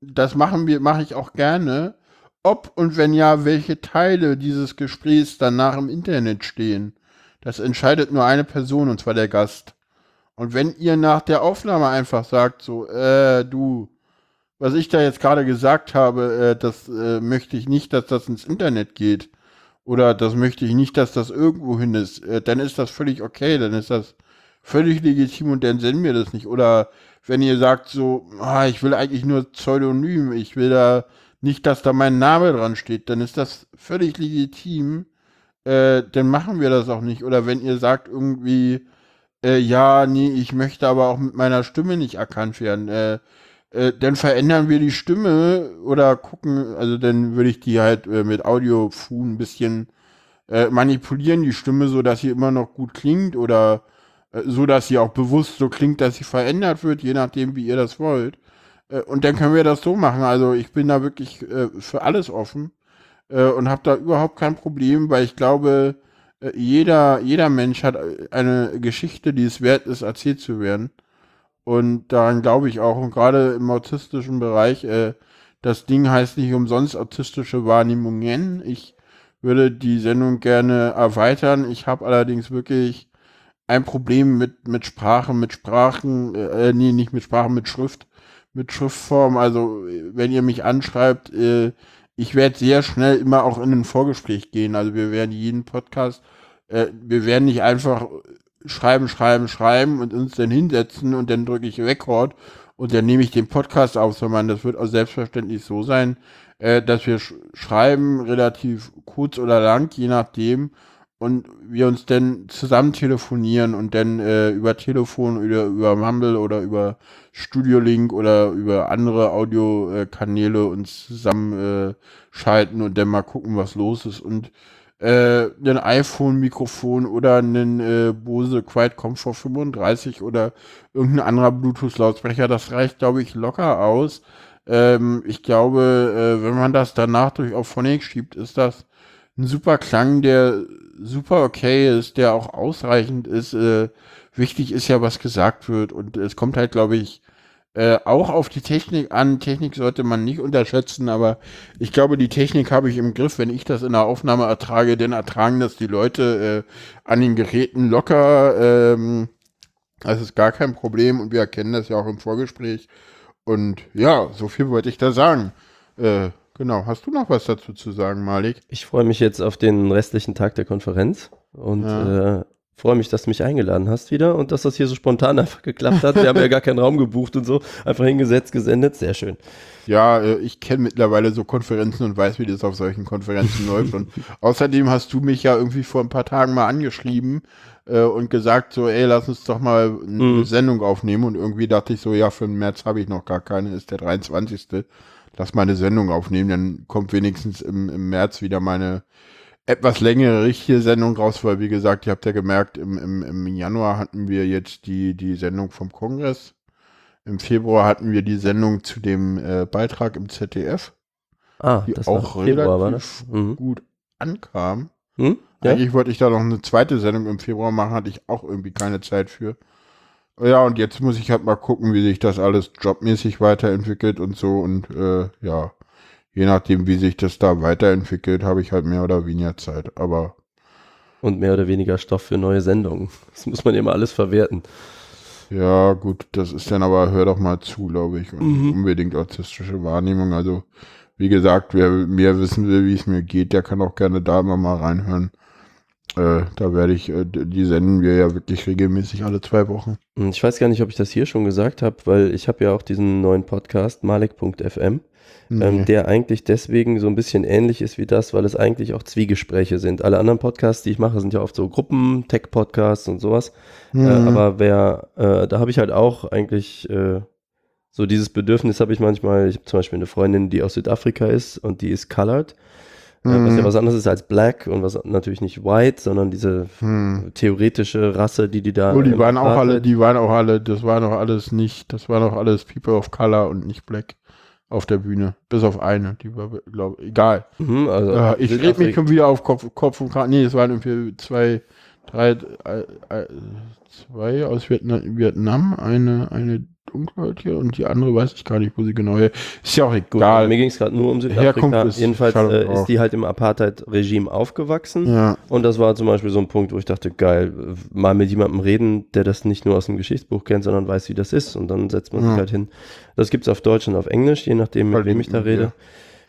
das machen wir, mache ich auch gerne. Ob und wenn ja, welche Teile dieses Gesprächs danach im Internet stehen. Das entscheidet nur eine Person, und zwar der Gast. Und wenn ihr nach der Aufnahme einfach sagt, so, äh, du, was ich da jetzt gerade gesagt habe, äh, das äh, möchte ich nicht, dass das ins Internet geht. Oder das möchte ich nicht, dass das irgendwo hin ist. Äh, dann ist das völlig okay, dann ist das völlig legitim und dann senden wir das nicht. Oder wenn ihr sagt so, ah, ich will eigentlich nur Pseudonym, ich will da nicht, dass da mein Name dran steht, dann ist das völlig legitim. Äh, dann machen wir das auch nicht. Oder wenn ihr sagt irgendwie, äh, ja, nee, ich möchte aber auch mit meiner Stimme nicht erkannt werden, äh, äh, dann verändern wir die Stimme oder gucken, also dann würde ich die halt äh, mit Audiofu ein bisschen äh, manipulieren, die Stimme, so dass sie immer noch gut klingt oder äh, so, dass sie auch bewusst so klingt, dass sie verändert wird, je nachdem, wie ihr das wollt. Äh, und dann können wir das so machen. Also ich bin da wirklich äh, für alles offen äh, und habe da überhaupt kein Problem, weil ich glaube, äh, jeder, jeder Mensch hat äh, eine Geschichte, die es wert ist, erzählt zu werden. Und daran glaube ich auch. Und gerade im autistischen Bereich, äh, das Ding heißt nicht umsonst autistische Wahrnehmungen. Ich würde die Sendung gerne erweitern. Ich habe allerdings wirklich ein Problem mit, mit Sprache, mit Sprachen, äh, nee, nicht mit Sprachen, mit Schrift, mit Schriftform. Also, äh, wenn ihr mich anschreibt, äh, ich werde sehr schnell immer auch in ein Vorgespräch gehen. Also, wir werden jeden Podcast, äh, wir werden nicht einfach schreiben, schreiben, schreiben und uns dann hinsetzen und dann drücke ich Rekord und dann nehme ich den Podcast auf, sondern das wird auch selbstverständlich so sein, äh, dass wir sch schreiben, relativ kurz oder lang, je nachdem, und wir uns dann zusammen telefonieren und dann äh, über Telefon oder über Mumble oder über Studio Link oder über andere Audiokanäle uns zusammen äh, und dann mal gucken, was los ist und äh, ein iPhone-Mikrofon oder einen äh, Bose Quiet Comfort 35 oder irgendein anderer Bluetooth-Lautsprecher, das reicht, glaube ich, locker aus. Ähm, ich glaube, äh, wenn man das danach durch auf Phonic schiebt, ist das ein super Klang, der super okay ist, der auch ausreichend ist. Äh, wichtig ist ja, was gesagt wird und es kommt halt, glaube ich, äh, auch auf die Technik an. Technik sollte man nicht unterschätzen, aber ich glaube, die Technik habe ich im Griff. Wenn ich das in der Aufnahme ertrage, dann ertragen das die Leute äh, an den Geräten locker. Ähm, das ist gar kein Problem und wir erkennen das ja auch im Vorgespräch. Und ja, so viel wollte ich da sagen. Äh, genau, hast du noch was dazu zu sagen, Malik? Ich freue mich jetzt auf den restlichen Tag der Konferenz und Ja. äh, freue mich, dass du mich eingeladen hast wieder und dass das hier so spontan *laughs* einfach geklappt hat. Wir haben ja gar keinen Raum gebucht und so. Einfach hingesetzt, gesendet. Sehr schön. Ja, äh, ich kenne mittlerweile so Konferenzen und weiß, wie das auf solchen Konferenzen *laughs* läuft. Und außerdem hast du mich ja irgendwie vor ein paar Tagen mal angeschrieben äh, und gesagt so, ey, lass uns doch mal eine Mhm. Sendung aufnehmen. Und irgendwie dachte ich so, ja, für den März habe ich noch gar keine, ist der 23. Lass mal eine Sendung aufnehmen, dann kommt wenigstens im, im März wieder meine etwas längere richtige Sendung raus, weil wie gesagt, ihr habt ja gemerkt, im, im, im Januar hatten wir jetzt die, die Sendung vom Kongress. Im Februar hatten wir die Sendung zu dem äh, Beitrag im ZDF, Ah, die auch Februar, war relativ das? Mhm. gut ankam. Hm? Ja? Eigentlich wollte ich da noch eine zweite Sendung im Februar machen, hatte ich auch irgendwie keine Zeit für. Ja, und jetzt muss ich halt mal gucken, wie sich das alles jobmäßig weiterentwickelt und so. Und äh, ja, je nachdem, wie sich das da weiterentwickelt, habe ich halt mehr oder weniger Zeit. Aber Und mehr oder weniger Stoff für neue Sendungen. Das muss man immer alles verwerten. ja, gut, das ist dann aber, hör doch mal zu, glaube ich. Und Mhm. unbedingt autistische Wahrnehmung. Also, wie gesagt, wer mehr wissen will, wie es mir geht, der kann auch gerne da immer mal reinhören. Äh, da werde ich, äh, die senden wir ja wirklich regelmäßig alle zwei Wochen. Und Ich weiß gar nicht, ob ich das hier schon gesagt habe, weil ich habe ja auch diesen neuen Podcast, Malik.fm, Nee. ähm, der eigentlich deswegen so ein bisschen ähnlich ist wie das, weil es eigentlich auch Zwiegespräche sind. Alle anderen Podcasts, die ich mache, sind ja oft so Gruppen, Tech-Podcasts und sowas. Äh, Mhm. aber wer, äh, da habe ich halt auch eigentlich äh, so dieses Bedürfnis habe ich manchmal. Ich habe zum Beispiel eine Freundin, die aus Südafrika ist und die ist colored, äh, was ja Mhm. was anderes ist als black und was natürlich nicht white, sondern diese Hm. theoretische Rasse, die die da. Oh, die waren auch alle, die waren auch alle, das war noch alles nicht, das war noch alles People of Color und nicht Black auf der Bühne. Bis auf eine, die war, glaube egal. Mhm, also Äh, ich rede mich schon wieder auf Kopf, Kopf und Kragen. Nee, es waren irgendwie zwei, drei, äh, äh, zwei aus Vietnam, Vietnam eine, eine dunkelhäutige und die andere weiß ich gar nicht, wo sie genau her. Ist ja auch Gut, egal. mir ging es gerade nur um Südafrika. Ist Jedenfalls äh, ist die halt im Apartheid-Regime aufgewachsen. ja, Und das war zum Beispiel so ein Punkt, wo ich dachte, geil, mal mit jemandem reden, der das nicht nur aus dem Geschichtsbuch kennt, sondern weiß, wie das ist. Und dann setzt man Ja. sich halt hin. Das gibt's auf Deutsch und auf Englisch, je nachdem, mit wem ich da rede.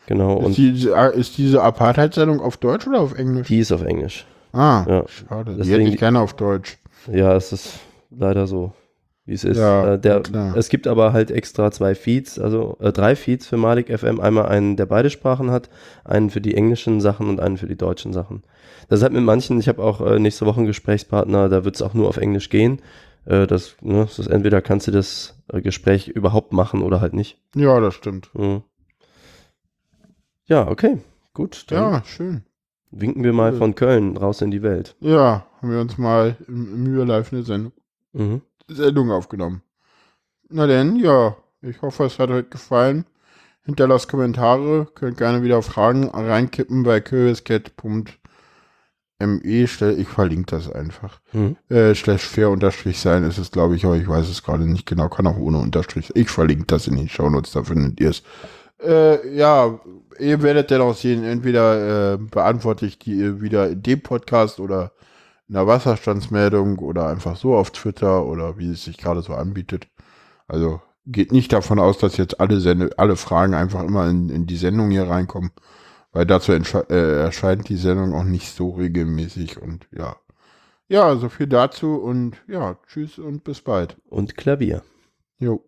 Genau, ist, und die, ist diese Apartheid-Sendung auf Deutsch oder auf Englisch? die ist auf Englisch. ah, Ja. schade. Die Deswegen hätte die- ich gerne auf Deutsch. Ja, es ist leider so, wie es ist. Ja, äh, der, es gibt aber halt extra zwei Feeds, also äh, drei Feeds für Malik FM. Einmal einen, der beide Sprachen hat, einen für die englischen Sachen und einen für die deutschen Sachen. Das ist halt mit manchen, ich habe auch äh, nächste Woche einen Gesprächspartner, da wird es auch nur auf Englisch gehen. Äh, das, ne, das ist entweder kannst du das äh, Gespräch überhaupt machen oder halt nicht. Ja, das stimmt. Mhm. Ja, okay. Gut, Ja, schön. winken wir mal Cool. von Köln raus in die Welt. Ja, haben wir uns mal im, im Mühe Live eine Sendung, Mhm. Sendung aufgenommen. Na denn, ja, ich hoffe, es hat euch gefallen. Hinterlasst Kommentare, könnt gerne wieder Fragen reinkippen bei stell- Ich verlinke das einfach. Mhm. Äh, slash fair unterstrich sein ist es, glaube ich, aber ich weiß es gerade nicht genau. Kann auch ohne Unterstrich. Ich verlinke das in den Shownotes, da findet ihr es. Äh, ja, ihr werdet dann auch sehen, entweder äh, beantworte ich die äh, wieder in dem Podcast oder in der Wasserstandsmeldung oder einfach so auf Twitter oder wie es sich gerade so anbietet. Also geht nicht davon aus, dass jetzt alle, Sende alle Fragen einfach immer in, in die Sendung hier reinkommen, weil dazu äh, erscheint die Sendung auch nicht so regelmäßig und ja. Ja, so viel dazu und ja, tschüss und bis bald. Und Klavier. Jo.